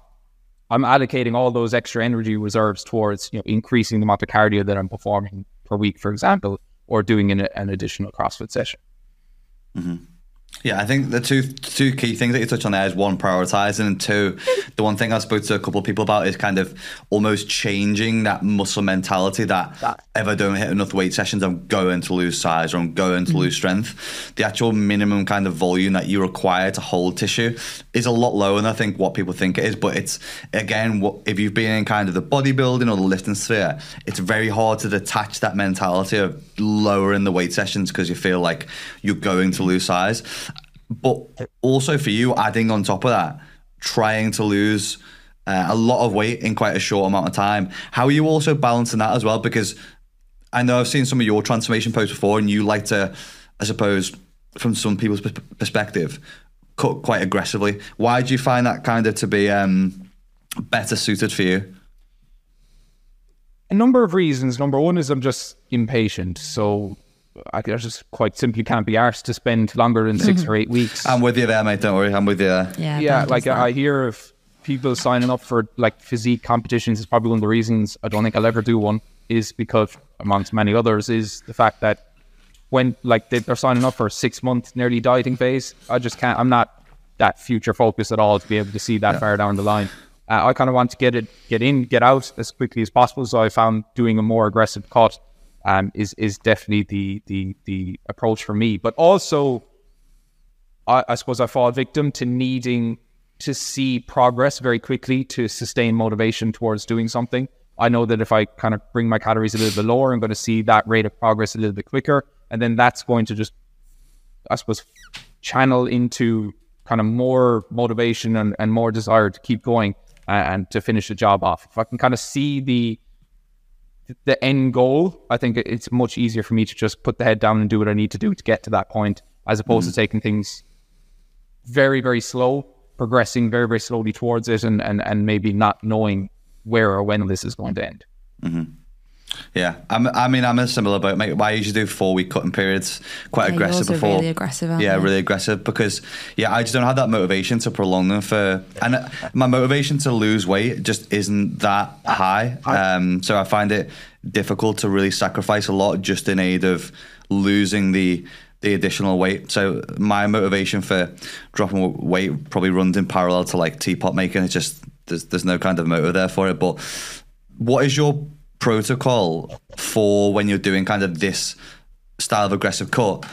I'm allocating all those extra energy reserves towards you know increasing the amount of cardio that I'm performing per week, for example, or doing an, an additional CrossFit session. Mm-hmm. Yeah, I think the two two key things that you touch on there is one prioritizing, and two, the one thing I spoke to a couple of people about is kind of almost changing that muscle mentality that, that. if I don't hit enough weight sessions, I'm going to lose size or I'm going to mm-hmm. lose strength. The actual minimum kind of volume that you require to hold tissue is a lot lower than I think what people think it is. But it's again, what if you've been in kind of the bodybuilding or the lifting sphere, it's very hard to detach that mentality of lowering the weight sessions because you feel like you're going to lose size but also for you, adding on top of that, trying to lose uh, a lot of weight in quite a short amount of time. How are you also balancing that as well? Because I know I've seen some of your transformation posts before, and you like to, I suppose, from some people's perspective, cut quite aggressively. Why do you find that kind of to be um, better suited for you? A number of reasons. Number one is I'm just impatient. So I just quite simply can't be arsed to spend longer than 6 or eight weeks. I'm with you there, mate. Don't worry. I'm with you there. Yeah, yeah. Like I hear of people signing up for like physique competitions. Is probably one of the reasons I don't think I'll ever do one. Is because amongst many others is the fact that when like they're signing up for a six month nearly dieting phase, I just can't. I'm not that future focused at all to be able to see that yeah. far down the line. Uh, I kind of want to get it, get in, get out as quickly as possible. So I found doing a more aggressive cut um, is is definitely the the the approach for me. But also, I, I suppose I fall victim to needing to see progress very quickly to sustain motivation towards doing something. I know that if I kind of bring my calories a little bit lower, I'm going to see that rate of progress a little bit quicker, and then that's going to just, I suppose, channel into kind of more motivation and, and more desire to keep going and, to finish the job off. If I can kind of see the the end goal, I think it's much easier for me to just put the head down and do what I need to do to get to that point, as opposed mm-hmm. to taking things very, very slow, progressing very, very slowly towards it, and and and maybe not knowing where or when this is going to end. Mm-hmm. Yeah, I'm, i mean, I'm a similar boat, mate. I usually do four week cutting periods, quite yeah, aggressive before. Really aggressive, yeah, you? really aggressive because yeah, I just don't have that motivation to prolong them for, and my motivation to lose weight just isn't that high. Um, so I find it difficult to really sacrifice a lot just in aid of losing the the additional weight. So my motivation for dropping weight probably runs in parallel to like teapot making. It's just there's there's no kind of motive there for it. But what is your protocol for when you're doing kind of this style of aggressive cut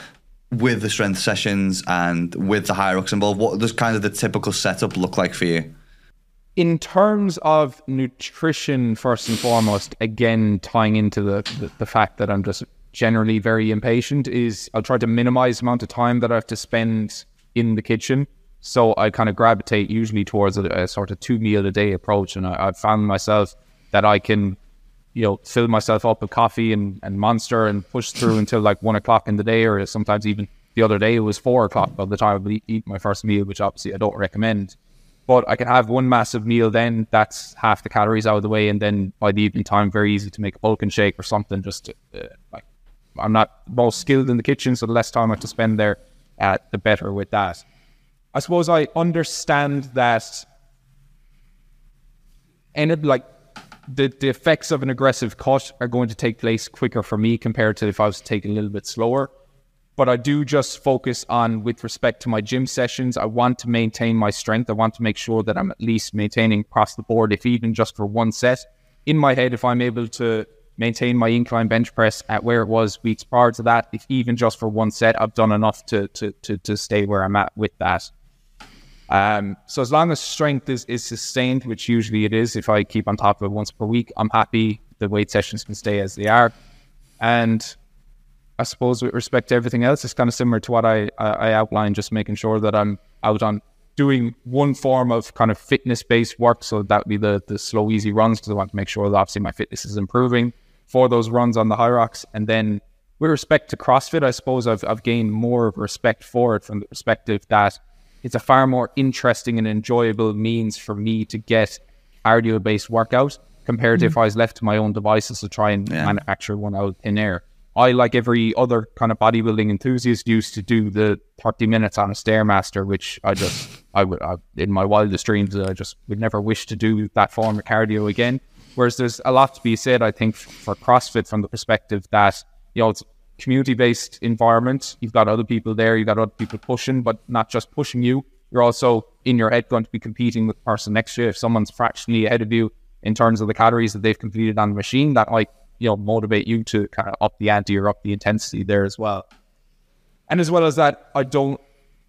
with the strength sessions and with the Hyrox involved? What does kind of the typical setup look like for you? In terms of nutrition, first and foremost, again, tying into the, the, the fact that I'm just generally very impatient, is I'll try to minimize the amount of time that I have to spend in the kitchen. So I kind of gravitate usually towards a, a sort of two meal a day approach. And I, I've found myself that I can you know, fill myself up with coffee and, and monster and push through until like one o'clock in the day, or sometimes even the other day it was four o'clock by the time I would eat, eat my first meal, which obviously I don't recommend. But I can have one massive meal, then that's half the calories out of the way, and then by the evening time, very easy to make a bulk and shake or something. Just to, uh, like I'm not most skilled in the kitchen, so the less time I have to spend there, uh, the better with that. I suppose I understand that, and it, like the the effects of an aggressive cut are going to take place quicker for me compared to if I was to take a little bit slower. But I do just focus on with respect to my gym sessions. I want to maintain my strength. I want to make sure that I'm at least maintaining across the board, if even just for one set. In my head, if I'm able to maintain my incline bench press at where it was weeks prior to that, if even just for one set, I've done enough to to to, to stay where I'm at with that. Um, so as long as strength is, is sustained, which usually it is, if I keep on top of it once per week, I'm happy the weight sessions can stay as they are. And I suppose with respect to everything else, it's kind of similar to what I, I outlined, just making sure that I'm out on doing one form of kind of fitness based work. So that would be the, the slow, easy runs because I want to make sure that obviously my fitness is improving for those runs on the Hyrox. And then with respect to CrossFit, I suppose I've, I've gained more respect for it from the perspective that it's a far more interesting and enjoyable means for me to get cardio based workout compared mm. to if I was left to my own devices to try and yeah. manufacture one out in air. I, like every other kind of bodybuilding enthusiast, used to do the 30 minutes on a Stairmaster, which I just, I would, I, in my wildest dreams, I just would never wish to do that form of cardio again. Whereas there's a lot to be said, I think, for CrossFit from the perspective that, you know, it's community based environment. You've got other people there, you've got other people pushing, but not just pushing you. You're also in your head going to be competing with the person next you. If someone's fractionally ahead of you in terms of the calories that they've completed on the machine, that might, you know, motivate you to kind of up the ante or up the intensity there as well. And as well as that, I don't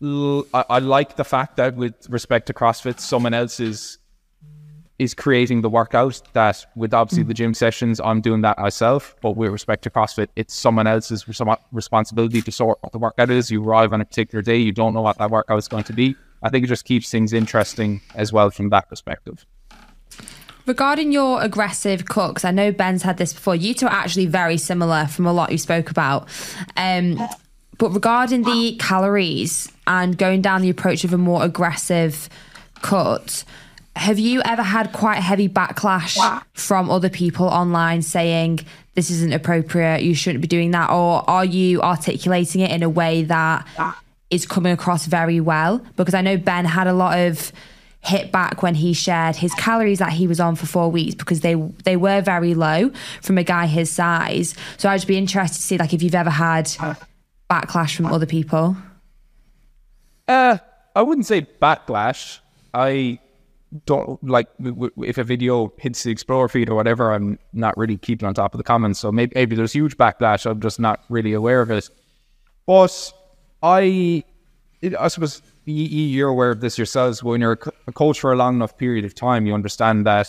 I, I like the fact that with respect to CrossFit, someone else is is creating the workout that with obviously mm. the gym sessions, I'm doing that myself. But with respect to CrossFit, it's someone else's responsibility to sort what the workout is. You arrive on a particular day, you don't know what that workout is going to be. I think it just keeps things interesting as well from that perspective. Regarding your aggressive cooks, I know Ben's had this before. You two are actually very similar from a lot you spoke about. Um, but regarding the calories and going down the approach of a more aggressive cut, have you ever had quite heavy backlash from other people online saying this isn't appropriate, you shouldn't be doing that? Or are you articulating it in a way that is coming across very well? Because I know Ben had a lot of hit back when he shared his calories that he was on for four weeks because they they were very low from a guy his size. So I'd be interested to see like if you've ever had backlash from other people. Uh, I wouldn't say backlash. I don't like if a video hits the Explore feed or whatever, I'm not really keeping on top of the comments. So maybe, maybe there's huge backlash. I'm just not really aware of it. But I, I suppose you're aware of this yourselves. When you're a coach for a long enough period of time, you understand that,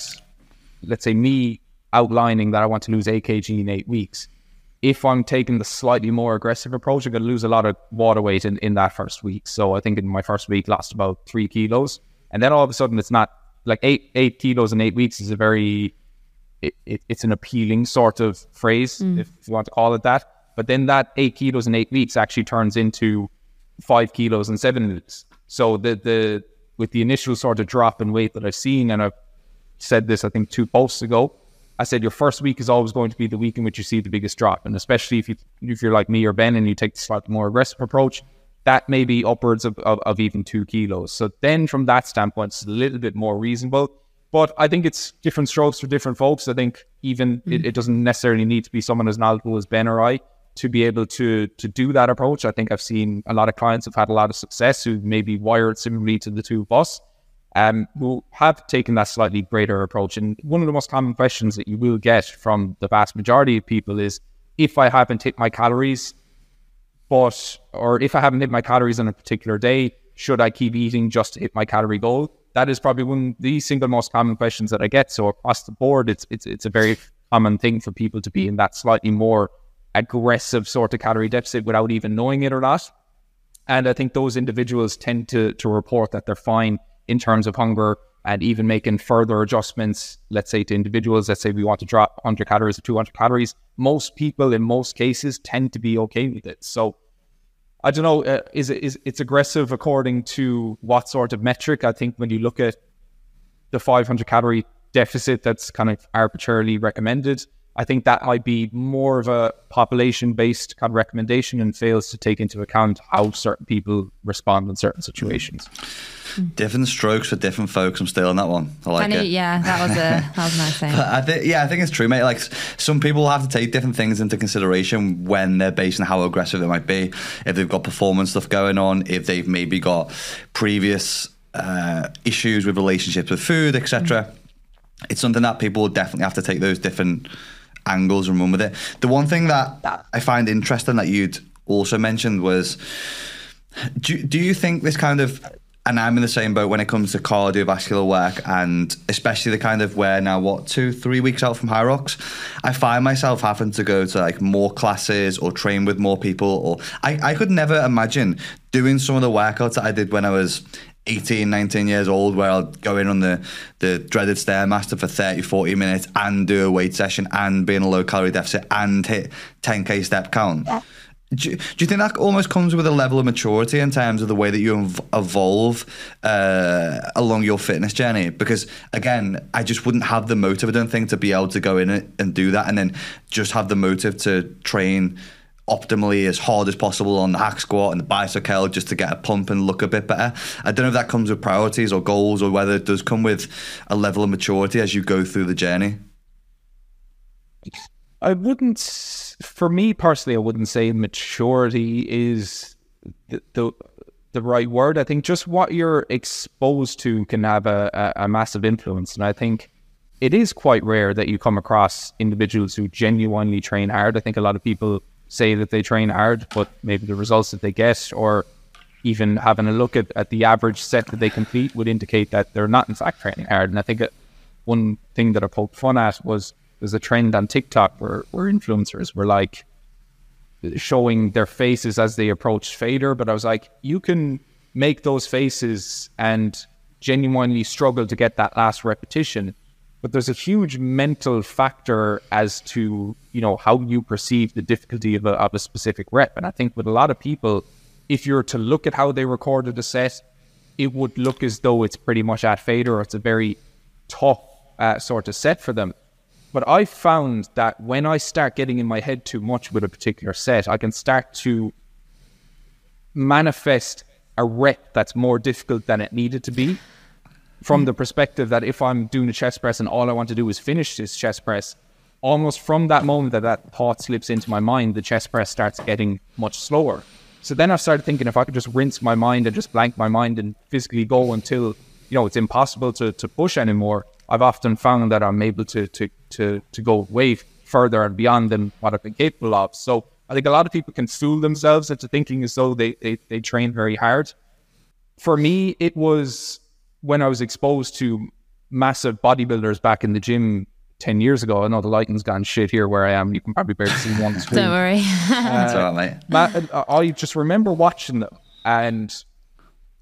let's say, me outlining that I want to lose 8 kg in eight weeks. If I'm taking the slightly more aggressive approach, I'm going to lose a lot of water weight in, in that first week. So I think in my first week, lost about three kilos and then all of a sudden it's not like eight eight kilos in eight weeks is a very it, it, it's an appealing sort of phrase mm. if you want to call it that. But then that eight kilos in eight weeks actually turns into five kilos in seven weeks. So the the with the initial sort of drop in weight that I've seen, and I've said this I think two posts ago. I said your first week is always going to be the week in which you see the biggest drop, and especially if you if you're like me or Ben and you take the slightly more aggressive approach, that may be upwards of, of, of, even two kilos. So then from that standpoint, it's a little bit more reasonable. But I think it's different strokes for different folks. I think even mm. it, it, doesn't necessarily need to be someone as knowledgeable as Ben or I to be able to to do that approach. I think I've seen a lot of clients have had a lot of success who maybe wired similarly to the two of us, um, who have taken that slightly greater approach. And one of the most common questions that you will get from the vast majority of people is, if I haven't hit my calories, but or if I haven't hit my calories on a particular day, should I keep eating just to hit my calorie goal? That is probably one of the single most common questions that I get. So across the board, it's it's it's a very common thing for people to be in that slightly more aggressive sort of calorie deficit without even knowing it or not. And I think those individuals tend to to report that they're fine in terms of hunger, and even making further adjustments, let's say to individuals, let's say we want to drop 100 calories or 200 calories, most people in most cases tend to be okay with it. So I don't know, uh, is it is it's aggressive according to what sort of metric? I think when you look at the 500 calorie deficit that's kind of arbitrarily recommended, I think that might be more of a population based kind of recommendation and fails to take into account how certain people respond in certain situations. Different strokes for different folks. I'm still on that one. I like I know, it. yeah, that was a that was a nice thing. I think, yeah, I think it's true, mate. Like some people have to take different things into consideration when they're based on how aggressive they might be. If they've got performance stuff going on, if they've maybe got previous uh, issues with relationships with food, etc. It's something that people definitely have to take those different angles and run with it. The one thing that, that I find interesting that you'd also mentioned was do, do you think this kind of and I'm in the same boat when it comes to cardiovascular work and especially the kind of where now what two three weeks out from Hyrox I find myself having to go to like more classes or train with more people or I, I could never imagine doing some of the workouts that I did when I was 18 19 years old where I'll go in on the the dreaded stairmaster for 30 40 minutes and do a weight session and be in a low calorie deficit and hit 10k step count do you, do you think that almost comes with a level of maturity in terms of the way that you evolve uh, along your fitness journey? Because again, I just wouldn't have the motive, I don't think, to be able to go in and do that and then just have the motive to train optimally as hard as possible on the hack squat and the bicep curl just to get a pump and look a bit better. I don't know if that comes with priorities or goals or whether it does come with a level of maturity as you go through the journey. I wouldn't, for me personally, I wouldn't say maturity is the, the, the right word. I think just what you're exposed to can have a, a, a massive influence. And I think it is quite rare that you come across individuals who genuinely train hard. I think a lot of people say that they train hard, but maybe the results that they get or even having a look at, at the average set that they complete would indicate that they're not in fact training hard. And I think uh, one thing that I poked fun at was there's a trend on TikTok where, where influencers were like showing their faces as they approached fader. But I was like, you can make those faces and genuinely struggle to get that last repetition. But there's a huge mental factor as to, you know, how you perceive the difficulty of a, of a specific rep. And I think with a lot of people, if you're to look at how they recorded a set, it would look as though it's pretty much at fader or it's a very tough uh, sort of set for them. But I found that when I start getting in my head too much with a particular set, I can start to manifest a rep that's more difficult than it needed to be. From hmm. the perspective that if I'm doing a chest press and all I want to do is finish this chest press, almost from that moment that that thought slips into my mind, the chest press starts getting much slower. So then I started thinking if I could just rinse my mind and just blank my mind and physically go until you know it's impossible to to push anymore, I've often found that I'm able to to to to go way further and beyond than what I've been capable of. So I think a lot of people can fool themselves into thinking as though they they, they train very hard. For me, it was when I was exposed to massive bodybuilders back in the gym 10 years ago. I know the lighting's gone shit here where I am. You can probably barely see one screen. Don't worry. Uh, That's all right, mate. Ma- I just remember watching them, and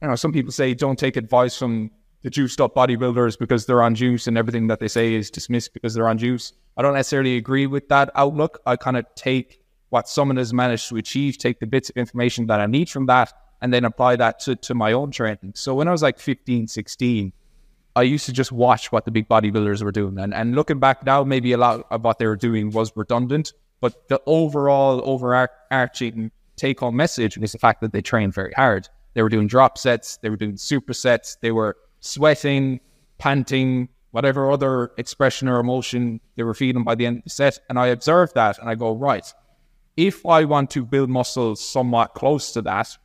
you know, some people say don't take advice from the juiced up bodybuilders because they're on juice, and everything that they say is dismissed because they're on juice. I don't necessarily agree with that outlook. I kind of take what someone has managed to achieve, take the bits of information that I need from that, and then apply that to, to my own training. So when I was like 15, 16, I used to just watch what the big bodybuilders were doing. And, and looking back now, maybe a lot of what they were doing was redundant, but the overall overarching take home message is the fact that they trained very hard. They were doing drop sets, they were doing supersets, they were sweating, panting, whatever other expression or emotion they were feeling by the end of the set. And I observed that and I go, right, if I want to build muscles somewhat close to that,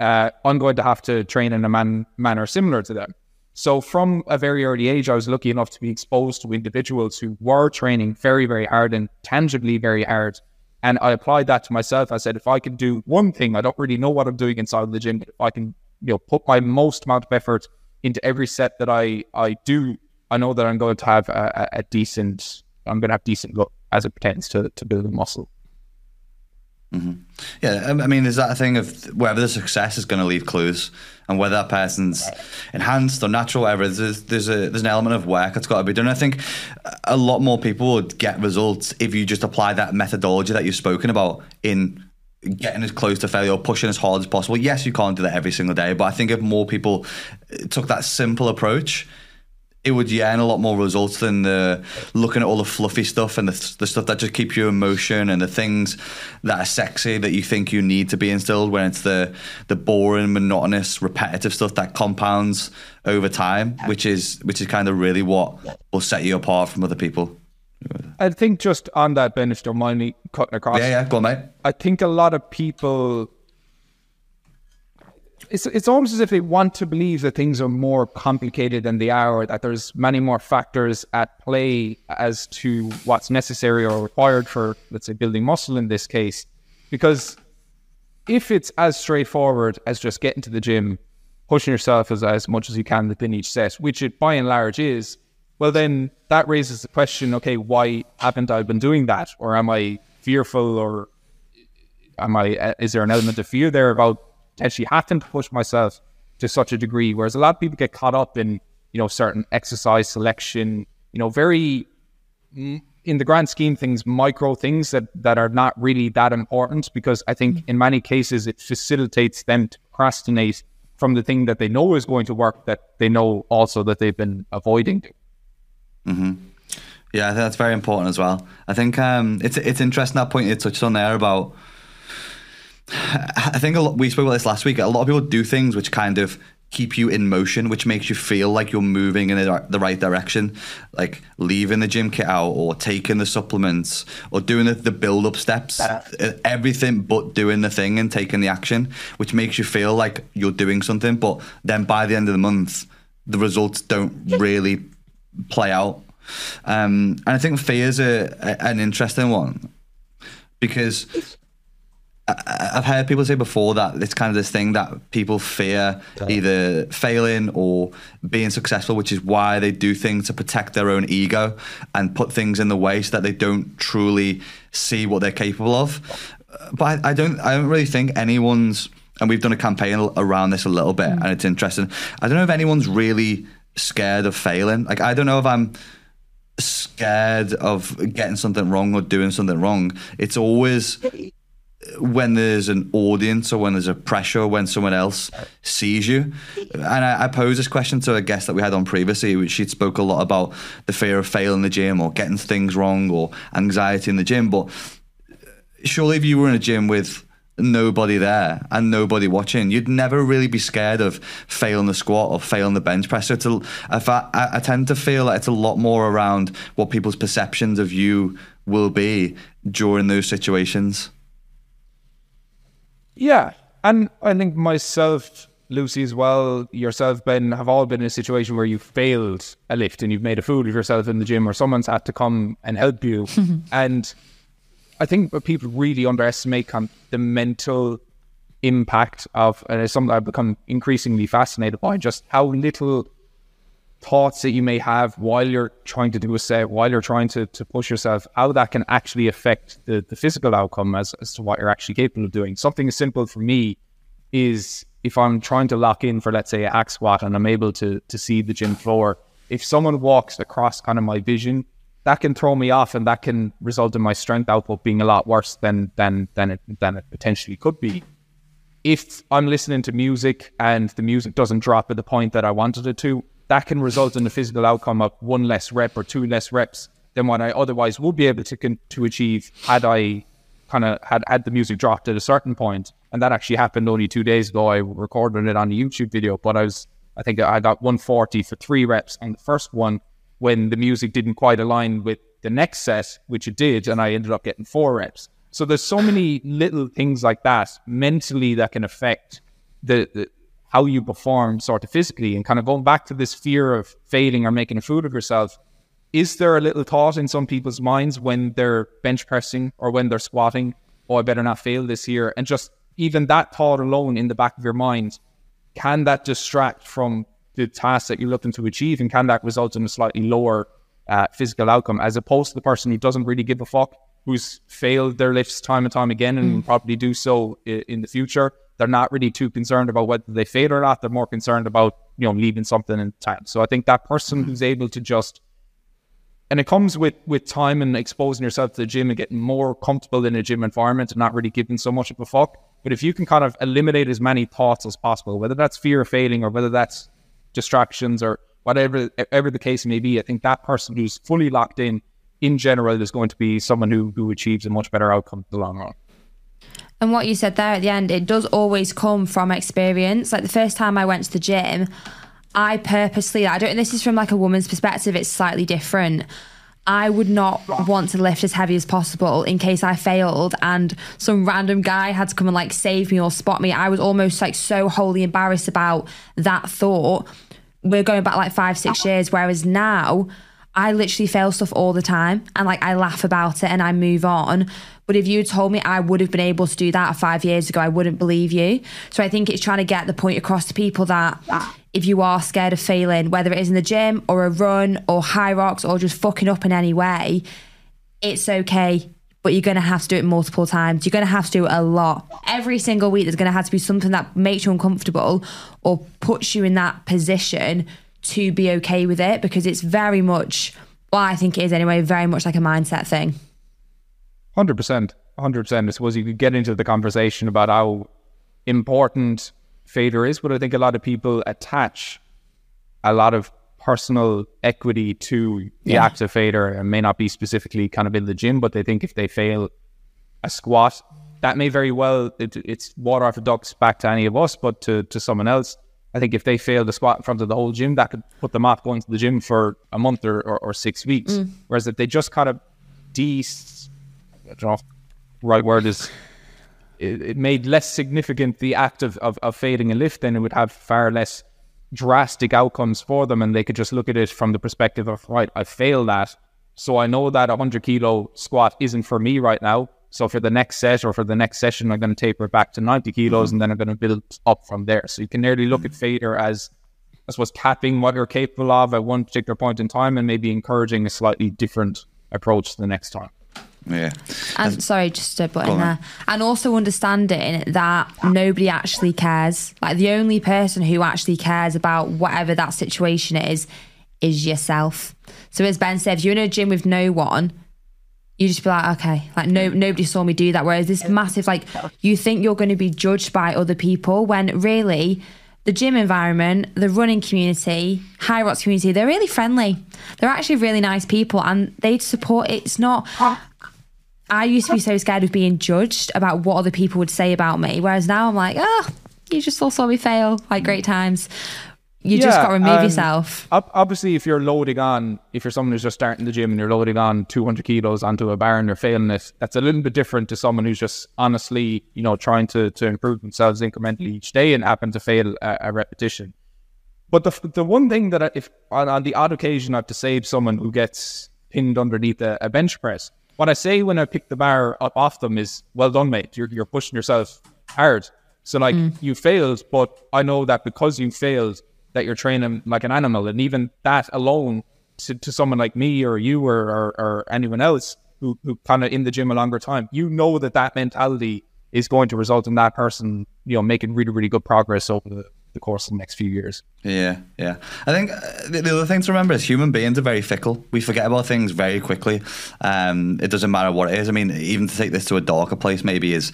uh, I'm going to have to train in a man- manner similar to them. So from a very early age, I was lucky enough to be exposed to individuals who were training very, very hard and tangibly very hard. And I applied that to myself. I said, if I can do one thing, I don't really know what I'm doing inside the gym, if I can, you know, put my most amount of effort into every set that I, I do, I know that I'm going to have a, a decent, I'm going to have decent look as it pertains to, to building muscle. Yeah, um, I mean, there's that a thing of whether the success is going to leave clues, and whether that person's enhanced or natural, whatever. There's there's a there's an element of work that's got to be done. I think a lot more people would get results if you just apply that methodology that you've spoken about in getting as close to failure or pushing as hard as possible. Yes, you can't do that every single day, but I think if more people took that simple approach it would earn a lot more results than the looking at all the fluffy stuff and the, the stuff that just keeps you in motion and the things that are sexy that you think you need to be instilled when it's the the boring monotonous repetitive stuff that compounds over time which is which is kind of really what will set you apart from other people I think just on that, Ben, if you don't mind me cutting across. yeah yeah go on mate I think a lot of people it's it's almost as if they want to believe that things are more complicated than they are, or that there's many more factors at play as to what's necessary or required for, let's say, building muscle in this case. Because if it's as straightforward as just getting to the gym, pushing yourself as, as much as you can within each set, which it by and large is, well, then that raises the question okay, why haven't I been doing that? Or am I fearful or am I, is there an element of fear there about potentially having to push myself to such a degree? Whereas a lot of people get caught up in, you know, certain exercise selection, you know, very, mm, in the grand scheme things, micro things that, that are not really that important because I think in many cases it facilitates them to procrastinate from the thing that they know is going to work that they know also that they've been avoiding. Yeah, I think that's very important as well. I think um, it's it's interesting that point you touched on there about. I think a lot, we spoke about this last week. A lot of people do things which kind of keep you in motion, which makes you feel like you're moving in the right direction, like leaving the gym kit out or taking the supplements or doing the, the build up steps, everything but doing the thing and taking the action, which makes you feel like you're doing something. But then by the end of the month, the results don't really play out. Um, and I think fear is a, a, an interesting one because I- I've heard people say before that it's kind of this thing that people fear either failing or being successful, which is why they do things to protect their own ego and put things in the way so that they don't truly see what they're capable of. But I, I don't. I don't really think anyone's. And we've done a campaign around this a little bit, and it's interesting. I don't know if anyone's really scared of failing. Like I don't know if I'm scared of getting something wrong or doing something wrong. It's always when there's an audience or when there's a pressure when someone else sees you. And I, I posed this question to a guest that we had on previously, which she'd spoke a lot about the fear of failing the gym or getting things wrong or anxiety in the gym. But surely if you were in a gym with nobody there and nobody watching, you'd never really be scared of failing the squat or failing the bench press. So it's a, if I, I I tend to feel like it's a lot more around what people's perceptions of you will be during those situations. Yeah, and I think myself, Lucy as well, yourself, Ben, have all been in a situation where you failed a lift and you've made a fool of yourself in the gym, or someone's had to come and help you. and I think people really underestimate kind of the mental impact of, and it's something I've become increasingly fascinated by, just how little thoughts that you may have while you're trying to do a set, while you're trying to, to push yourself, how that can actually affect the, the physical outcome as, as to what you're actually capable of doing. Something as simple for me is if I'm trying to lock in for, let's say, a hack squat and I'm able to, to see the gym floor, if someone walks across kind of my vision, that can throw me off and that can result in my strength output being a lot worse than than than it than it potentially could be if I'm listening to music and the music doesn't drop at the point that I wanted it to, that can result in a physical outcome of one less rep or two less reps than what I otherwise would be able to con- to achieve had I kind of had had the music dropped at a certain point. And that actually happened only two days ago. I recorded it on a YouTube video, but I was I think I got 140 for three reps on the first one when the music didn't quite align with the next set, which it did, and I ended up getting four reps. So there's so many little things like that mentally that can affect the, the how you perform sort of physically and kind of going back to this fear of failing or making a fool of yourself. Is there a little thought in some people's minds when they're bench pressing or when they're squatting, oh, I better not fail this year? And just even that thought alone in the back of your mind, can that distract from the task that you're looking to achieve? And can that result in a slightly lower uh, physical outcome as opposed to the person who doesn't really give a fuck who's failed their lifts time and time again and will probably do so i- in the future. They're not really too concerned about whether they fail or not. They're more concerned about you know leaving something intact. So I think that person who's able to just and it comes with with time and exposing yourself to the gym and getting more comfortable in a gym environment and not really giving so much of a fuck. But if you can kind of eliminate as many thoughts as possible, whether that's fear of failing or whether that's distractions or whatever ever the case may be, I think that person who's fully locked in in general is going to be someone who who achieves a much better outcome in the long run. And what you said there at the end, it does always come from experience. Like the first time I went to the gym, I purposely, I don't, this is from like a woman's perspective, it's slightly different. I would not want to lift as heavy as possible in case I failed and some random guy had to come and like save me or spot me. I was almost like so wholly embarrassed about that thought. We're going back like five, six oh. years, whereas now I literally fail stuff all the time and like I laugh about it and I move on. But if you told me I would have been able to do that five years ago, I wouldn't believe you. So I think it's trying to get the point across to people that if you are scared of failing, whether it is in the gym or a run or Hyrox or just fucking up in any way, it's okay. But you're going to have to do it multiple times. You're going to have to do it a lot. Every single week, there's going to have to be something that makes you uncomfortable or puts you in that position to be okay with it because it's very much, well, I think it is anyway, very much like a mindset thing. Hundred percent, hundred percent. I suppose you could get into the conversation about how important failure is, but I think a lot of people attach a lot of personal equity to the Yeah. act of failure, and may not be specifically kind of in the gym, but they think if they fail a squat, that may very well it, it's water off the ducks back to any of us, but to to someone else. I think if they fail the squat in front of the whole gym, that could put them off going to the gym for a month or, or, or six weeks. Mm. Whereas if they just kind of de I don't know the right word is it, it made less significant the act of, of, of failing a lift, then it would have far less drastic outcomes for them. And they could just look at it from the perspective of, right, I failed that. So I know that a 100 kilo squat isn't for me right now. So for the next set or for the next session, I'm going to taper back to 90 kilos and mm-hmm. then I'm going to build up from there. So you can nearly look at mm-hmm. failure as, I suppose, capping what you're capable of at one particular point in time and maybe encouraging a slightly different approach the next time. Yeah. And sorry, just to put in on. there. And also understanding that nobody actually cares. Like the only person who actually cares about whatever that situation is, is yourself. So as Ben said, if you're in a gym with no one, you just be like, okay, like no nobody saw me do that. Whereas this massive, like you think you're going to be judged by other people when really the gym environment, the running community, Hyrox community, they're really friendly. They're actually really nice people and they support it's not I used to be so scared of being judged about what other people would say about me. Whereas now I'm like, oh, you just all saw me fail. Like great times. You just got to remove um, yourself. Obviously, if you're loading on, if you're someone who's just starting the gym and you're loading on 200 kilos onto a bar and you're failing it, that's a little bit different to someone who's just honestly, you know, trying to to improve themselves incrementally each day and happen to fail a, a repetition. But the the one thing that I, if on, on the odd occasion I have to save someone who gets pinned underneath a, a bench press, what I say when I pick the bar up off them is, "Well done, mate. You're you're pushing yourself hard." So like mm. you failed, but I know that because you failed, that you're training like an animal, and even that alone to, to someone like me or you or or, or anyone else who who kind of in the gym a longer time, you know that that mentality is going to result in that person, you know, making really really good progress over the, the course of the next few years. Yeah, yeah. I think uh, the, the other thing to remember is human beings are very fickle. We forget about things very quickly. Um, it doesn't matter what it is. I mean, even to take this to a darker place, maybe is.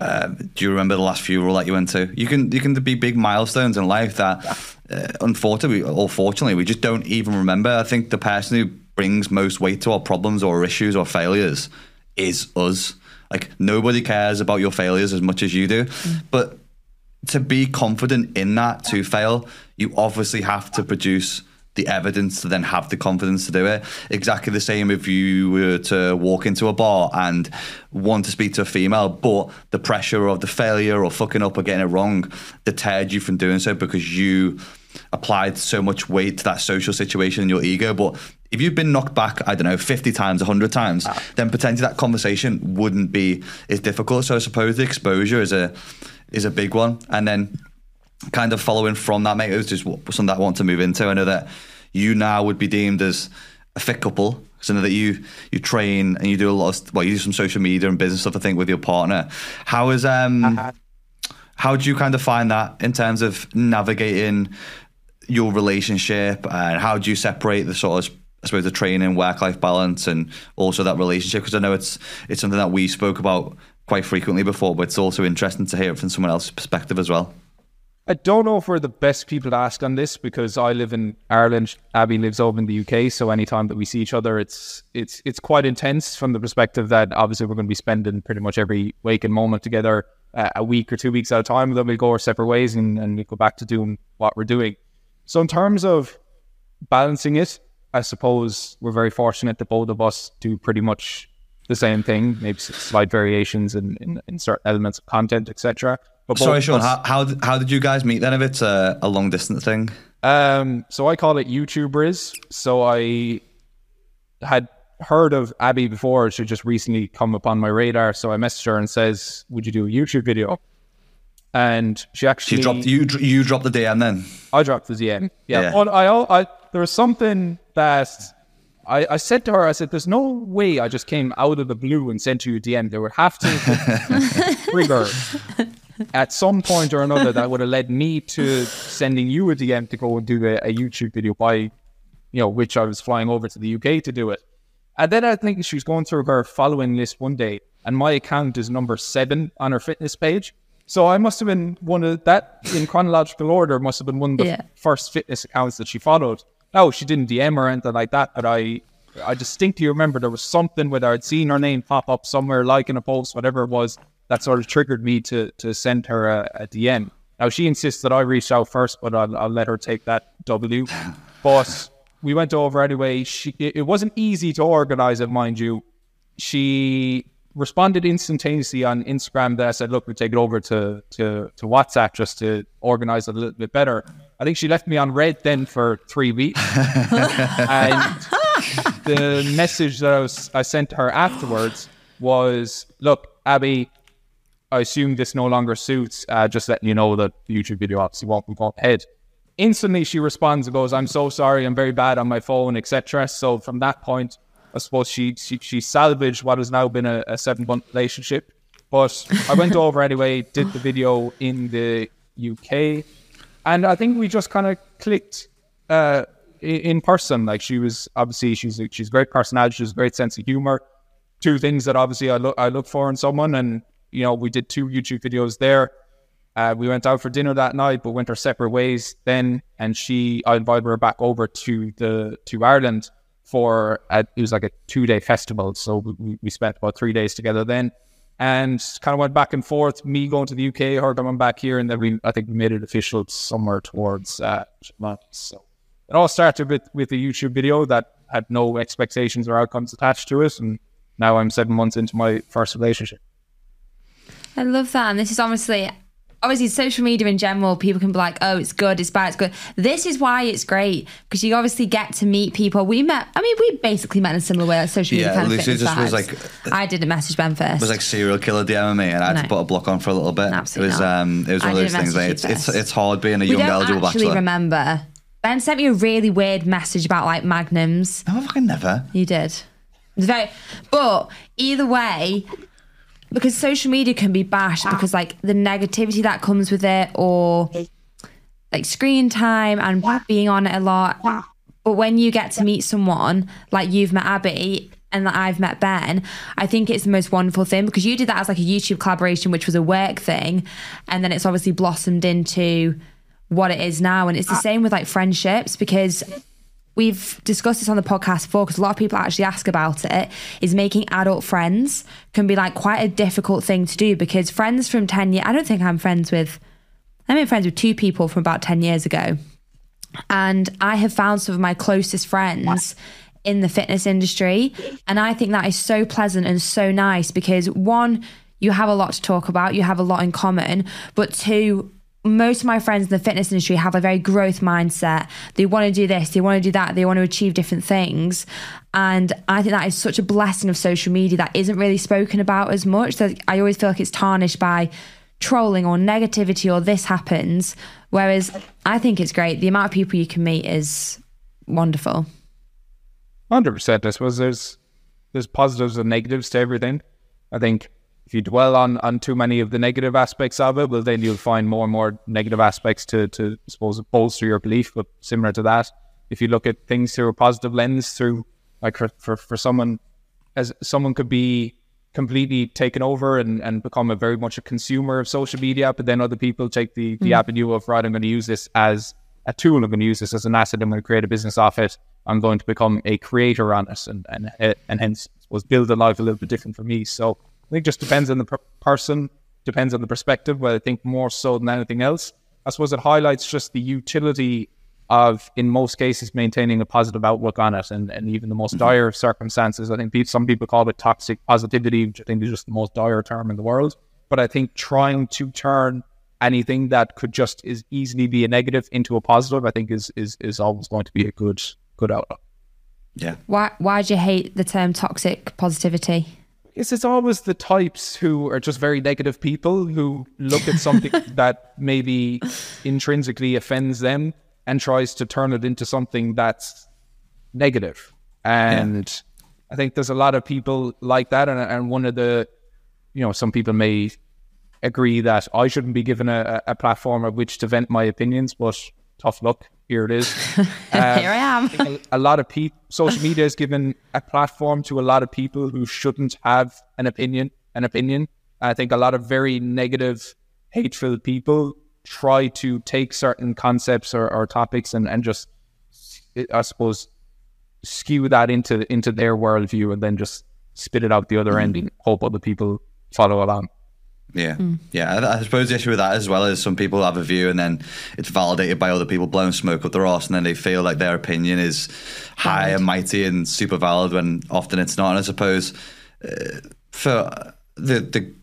Uh, do you remember the last funeral that you went to? You can you can be big milestones in life that, uh, unfortunately or fortunately, we just don't even remember. I think the person who brings most weight to our problems or issues or failures is us. Like nobody cares about your failures as much as you do, but to be confident in that to fail, you obviously have to produce the evidence to then have the confidence to do it. Exactly the same if you were to walk into a bar and want to speak to a female, but the pressure of the failure or fucking up or getting it wrong deterred you from doing so because you applied so much weight to that social situation and your ego. But if you've been knocked back, I don't know, 50 times, 100 times, then potentially that conversation wouldn't be as difficult. So I suppose the exposure is a is a big one. And then kind of following from that, mate, it was just something that I want to move into. I know that you now would be deemed as a fit couple. So that you you train and you do a lot of well, you do some social media and business stuff. I think with your partner. How is um, Uh-huh. how do you kind of find that in terms of navigating your relationship and how do you separate the sort of I suppose the training, work life balance, and also that relationship? Because I know it's it's something that we spoke about quite frequently before, but it's also interesting to hear it from someone else's perspective as well. I don't know if we're the best people to ask on this because I live in Ireland. Abby lives over in the UK, so anytime that we see each other, it's it's it's quite intense from the perspective that obviously we're going to be spending pretty much every waking moment together, uh, a week or two weeks at a time. Then we'll go our separate ways and, and we go back to doing what we're doing. So in terms of balancing it, I suppose we're very fortunate that both of us do pretty much the same thing, maybe slight variations in, in, in certain elements of content, etc. But Sorry, Sean. us- How, how how did you guys meet then? If it's a, a long distance thing, Um, so I call it YouTubers. So I had heard of Abby before. She just recently come upon my radar. So I messaged her and says, "Would you do a YouTube video?" And she actually she dropped you you dropped the DM then. I dropped the DM. Yeah. Yeah. Well, I, I, there was something that I, I said to her, I said, there's no way I just came out of the blue and sent you a DM. There would have to trigger at some point or another that would have led me to sending you a DM to go and do a, a YouTube video by, you know, which I was flying over to the UK to do it. And then I think she was going through her following list one day, and my account is number seven on her fitness page. So I must have been one of that in chronological order. Must have been one of the Yeah. first fitness accounts that she followed. No, she didn't DM or anything like that. But I, I distinctly remember there was something whether I'd seen her name pop up somewhere, like in a post, whatever it was, that sort of triggered me to to send her a, a DM. Now she insists that I reached out first, but I'll, I'll let her take that W. But we went over anyway. She it it wasn't easy to organize it, mind you. She responded instantaneously on Instagram that I said, look, we take it over to, to, to WhatsApp just to organize it a little bit better. I think she left me on read then for three weeks. and the message that I, was, I sent her afterwards was, look, Abby, I assume this no longer suits. Uh, just letting you know that the YouTube video obviously won't going ahead. Instantly, she responds and goes, "I'm so sorry. I'm very bad on my phone, etc." So from that point, I suppose she she, she salvaged what has now been a, a seven month relationship. But I went over anyway, did the video in the UK, and I think we just kind of clicked uh, in person. Like she was obviously she's a, she's a great personality, she's a great sense of humor. Two things that obviously I look I look for in someone, and you know we did two YouTube videos there. Uh, we went out for dinner that night, but went our separate ways then. And she, I invited her back over to the to Ireland for a, it was like a two day festival. So we, we spent about three days together then, and kind of went back and forth. Me going to the UK, her coming back here, and then we I think we made it official somewhere towards uh, So it all started with with a YouTube video that had no expectations or outcomes attached to it, and now I'm seven months into my first relationship. I love that. And this is honestly, obviously, social media in general, people can be like, oh, it's good, it's bad, it's good. This is why it's great because you obviously get to meet people. We met, I mean, we basically met in a similar way, like social media Yeah, kind of fitness just was like- I didn't message Ben first. It was like serial killer DMing me, and I had to put a block on for a little bit. Absolutely it was not. um, it was I one of those things. Like, it's it's it's hard being a we young eligible actually bachelor. remember. Ben sent me a really weird message about like magnums. No, I fucking never. You did. It very, but either way, because social media can be bashed ah. because like the negativity that comes with it, or like screen time and being on it a lot. But when you get to meet someone like you've met Abby and that I've met Ben, I think it's the most wonderful thing because you did that as like a YouTube collaboration, which was a work thing, and then it's obviously blossomed into what it is now. And it's the ah. same with like friendships because we've discussed this on the podcast before because a lot of people actually ask about it is making adult friends can be like quite a difficult thing to do because friends from 10 years i don't think i'm friends with i'm in friends with two people from about 10 years ago. And i have found some of my closest friends in the fitness industry. And i think that is so pleasant and so nice because one you have a lot to talk about you have a lot in common but two most of my friends in the fitness industry have a very growth mindset. They want to do this, they want to do that, they want to achieve different things. And I think that is such a blessing of social media that isn't really spoken about as much. That I always feel like it's tarnished by trolling or negativity or this happens. Whereas I think it's great. The amount of people you can meet is wonderful. Hundred percent. I suppose there's there's positives and negatives to everything. I think if you dwell on on too many of the negative aspects of it, well, then you'll find more and more negative aspects to to I suppose bolster your belief. But similar to that, if you look at things through a positive lens, through like for for, for someone as someone could be completely taken over and, and become a very much a consumer of social media, but then other people take the the mm. avenue of right, I'm going to use this as a tool. I'm going to use this as an asset. I'm going to create a business off it. I'm going to become a creator on it, and and and hence was build a life a little bit different for me. So I think just depends on the per- person, depends on the perspective. But I think more so than anything else, I suppose it highlights just the utility of, in most cases, maintaining a positive outlook on it, and, and even the most mm-hmm. dire of circumstances. I think some people call it toxic positivity, which I think is just the most dire term in the world. But I think trying to turn anything that could just as easily be a negative into a positive, I think is is is always going to be a good good outlook. Yeah. Why why do you hate the term toxic positivity? Yes, it's always the types who are just very negative people who look at something that maybe intrinsically offends them and tries to turn it into something that's negative. And yeah. I think there's a lot of people like that. And, and one of the, you know, some people may agree that I shouldn't be given a, a platform at which to vent my opinions, but tough luck. Here it is. Um, Here I am. a, a lot of people, social media has given a platform to a lot of people who shouldn't have an opinion. An opinion. I think a lot of very negative, hateful people try to take certain concepts or, or topics and, and just, I suppose, skew that into into their worldview and then just spit it out the other mm. end and hope other people follow along. Yeah, mm. yeah. I, I, suppose the issue with that as well is some people have a view and then it's validated by other people blowing smoke up their arse, and then they feel like their opinion is high and mighty and super valid when often it's not. And I suppose uh, for the, the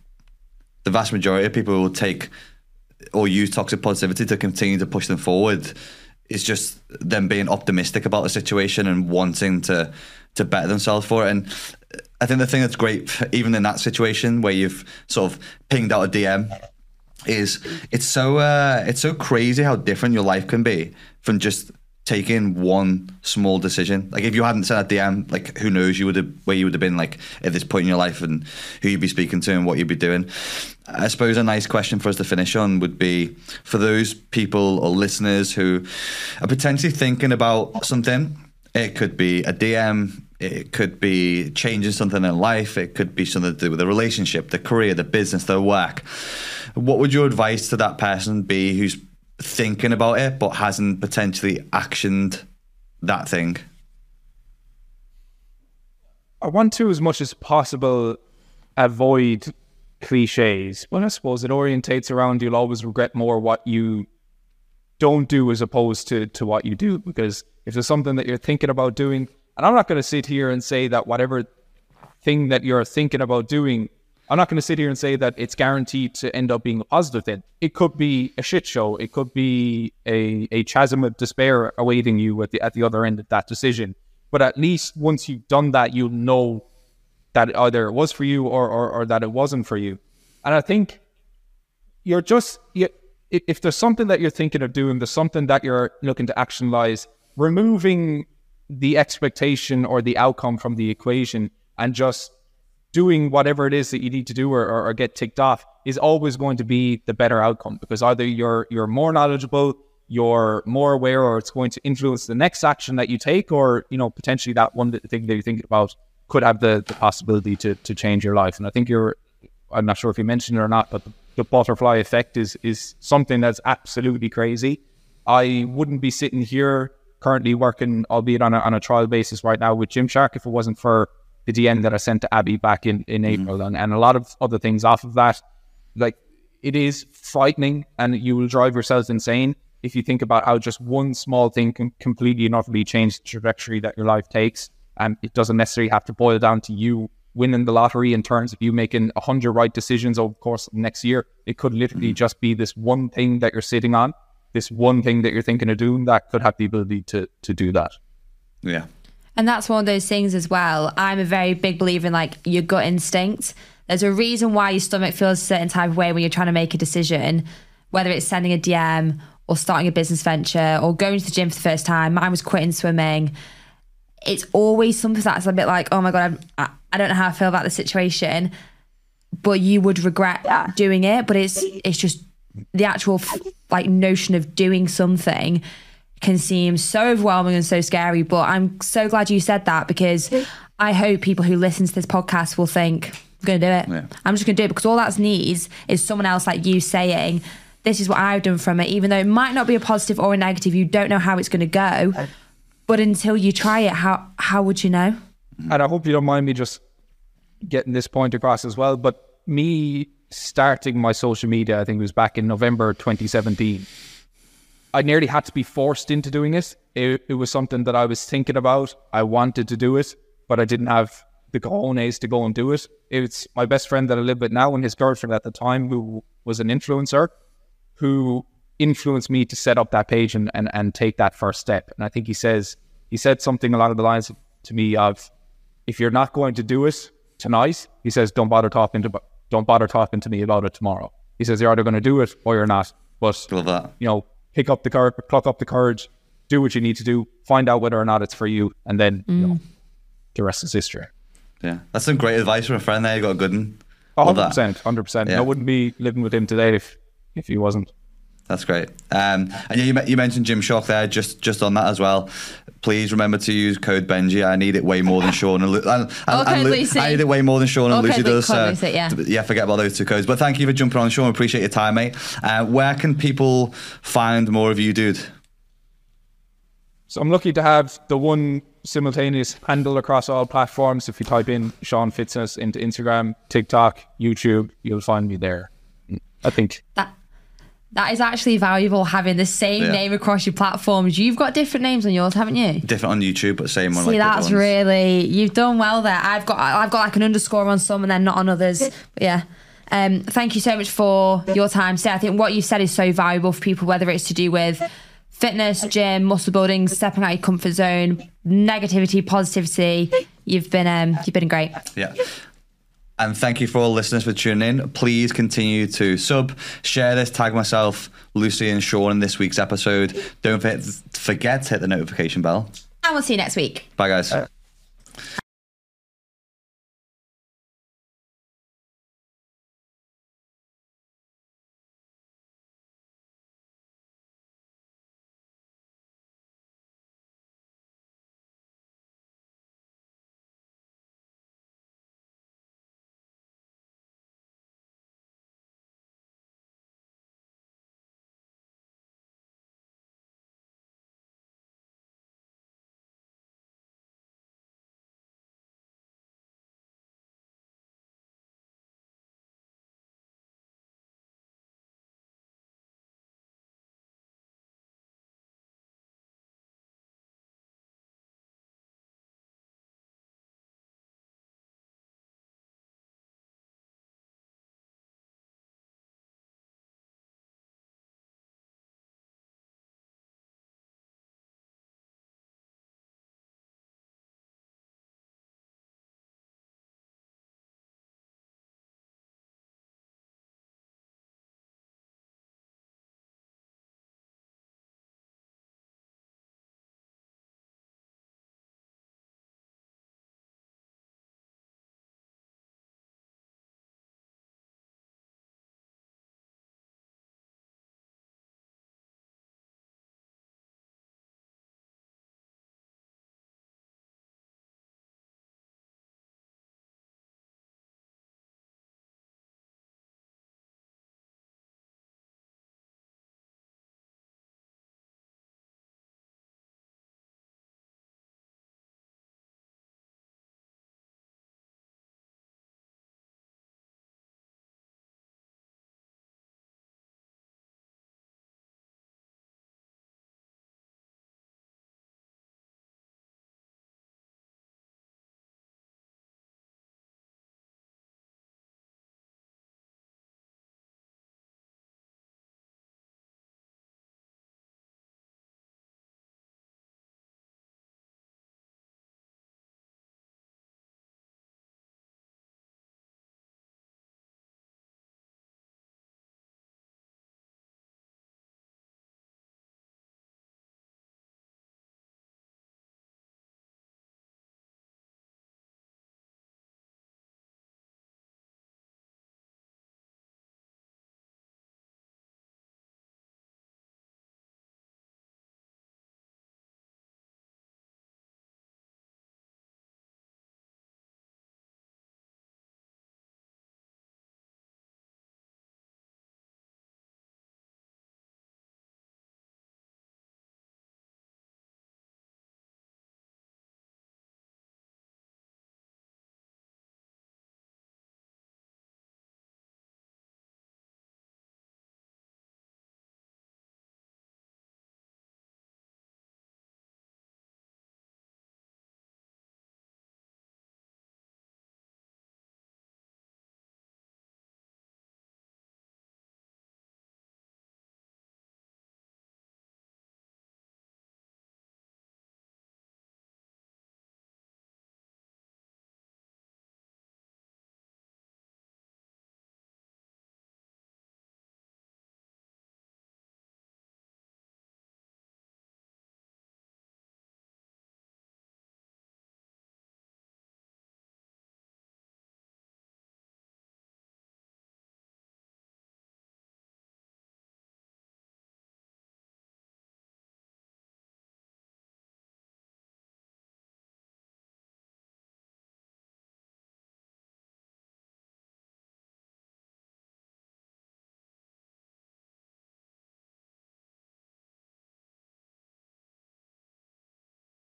the vast majority of people who will take or use toxic positivity to continue to push them forward. It's just them being optimistic about the situation and wanting to to better themselves for it. And I think the thing that's great, even in that situation where you've sort of pinged out a DM, is it's so uh, it's so crazy how different your life can be from just taking one small decision. Like if you hadn't sent a DM, like who knows you would have where you would have been like at this point in your life and who you'd be speaking to and what you'd be doing. I suppose a nice question for us to finish on would be for those people or listeners who are potentially thinking about something. It could be a DM, it could be changing something in life. It could be something to do with the relationship, the career, the business, the work. What would your advice to that person be who's thinking about it but hasn't potentially actioned that thing? I want to, as much as possible, avoid cliches. But I suppose it orientates around you'll always regret more what you don't do as opposed to, to what you do. Because if there's something that you're thinking about doing, and I'm not going to sit here and say that whatever thing that you're thinking about doing, I'm not going to sit here and say that it's guaranteed to end up being a positive thing. It could be a shit show. It could be a, a chasm of despair awaiting you at the at the other end of that decision. But at least once you've done that, you'll know that either it was for you or, or, or that it wasn't for you. And I think you're just you, if there's something that you're thinking of doing, there's something that you're looking to actionalize, removing the expectation or the outcome from the equation and just doing whatever it is that you need to do or, or, or, get ticked off is always going to be the better outcome because either you're you're more knowledgeable you're more aware or it's going to influence the next action that you take or you know potentially that one thing that you're thinking about could have the, the possibility to, to change your life. And i think you're i'm not sure if you mentioned it or not but the, the butterfly effect is is something that's absolutely crazy. I wouldn't be sitting here currently working, albeit on a, on a trial basis right now with Gymshark, if it wasn't for the DM that I sent to Abby back in, in mm-hmm. April and, and a lot of other things off of that. Like it is frightening and you will drive yourselves insane if you think about how just one small thing can completely and utterly change the trajectory that your life takes. And it doesn't necessarily have to boil down to you winning the lottery in terms of you making 100 right decisions over the course of next year. It could literally mm-hmm. just be this one thing that you're sitting on this one thing that you're thinking of doing that could have the ability to to do that. Yeah. And that's one of those things as well. I'm a very big believer in like your gut instinct. There's a reason why your stomach feels a certain type of way when you're trying to make a decision, whether it's sending a DM or starting a business venture or going to the gym for the first time. Mine was quitting swimming. it's always something that's a bit like, oh my god, I'm, I, I don't know how I feel about the situation, but you would regret Yeah. doing it. But it's it's just the actual f- like notion of doing something can seem so overwhelming and so scary. But I'm so glad you said that because I hope people who listen to this podcast will think, I'm going to do it. Yeah. I'm just going to do it because all that's needs is someone else like you saying, this is what I've done from it, even though it might not be a positive or a negative. You don't know how it's going to go. But until you try it, how how would you know? and I hope you don't mind me just getting this point across as well. But me starting my social media, I think it was back in November 2017. I nearly had to be forced into doing it. It, it was something that I was thinking about. I wanted to do it, but I didn't have the cojones to go and do it. It's my best friend that I live with now and his girlfriend at the time, who was an influencer, who influenced me to set up that page and, and, and take that first step. And I think he says, he said something along the lines to me of, if you're not going to do it tonight, he says, don't bother talking to, don't bother talking to me about it tomorrow. He says, you're either going to do it or you're not. But Love that. you know, pick up the courage, pluck up the courage, do what you need to do, find out whether or not it's for you, and then you know, mm. the rest is history. Yeah, that's some great advice from a friend there. You got a good one. 100%. hundred percent. Yeah. I wouldn't be living with him today if if he wasn't. That's great. Um, and yeah, you, me- you mentioned Gymshark there. Just just on that as well. Please remember to use code Benji. I need it way more than Sean and, Lu- and, and, Or and Lu- Lucy. I need it way more than Sean and Or Lucy code Lu- does. code uh, Lucy, yeah. yeah, forget about those two codes. But thank you for jumping on, Sean. Appreciate your time, mate. Uh, where can people find more of you, dude? So I'm lucky to have the one simultaneous handle across all platforms. If you type in Sean Fitness into Instagram, TikTok, YouTube, you'll find me there. I think That that is actually valuable having the same Yeah. name across your platforms. You've got different names on yours, haven't you? Different on YouTube, but same on. See, like that's really you've done well there. I've got I've got like an underscore on some and then not on others. But yeah. Um, thank you so much for your time today. I think what you've said is so valuable for people, whether it's to do with fitness, gym, muscle building, stepping out of your comfort zone, negativity, positivity. You've been um, you've been great. Yeah. And thank you for all listeners for tuning in. Please continue to sub, share this, tag myself, Lucy, and Sean in this week's episode. Don't forget, forget to hit the notification bell. And we'll see you next week. Bye, guys. Uh,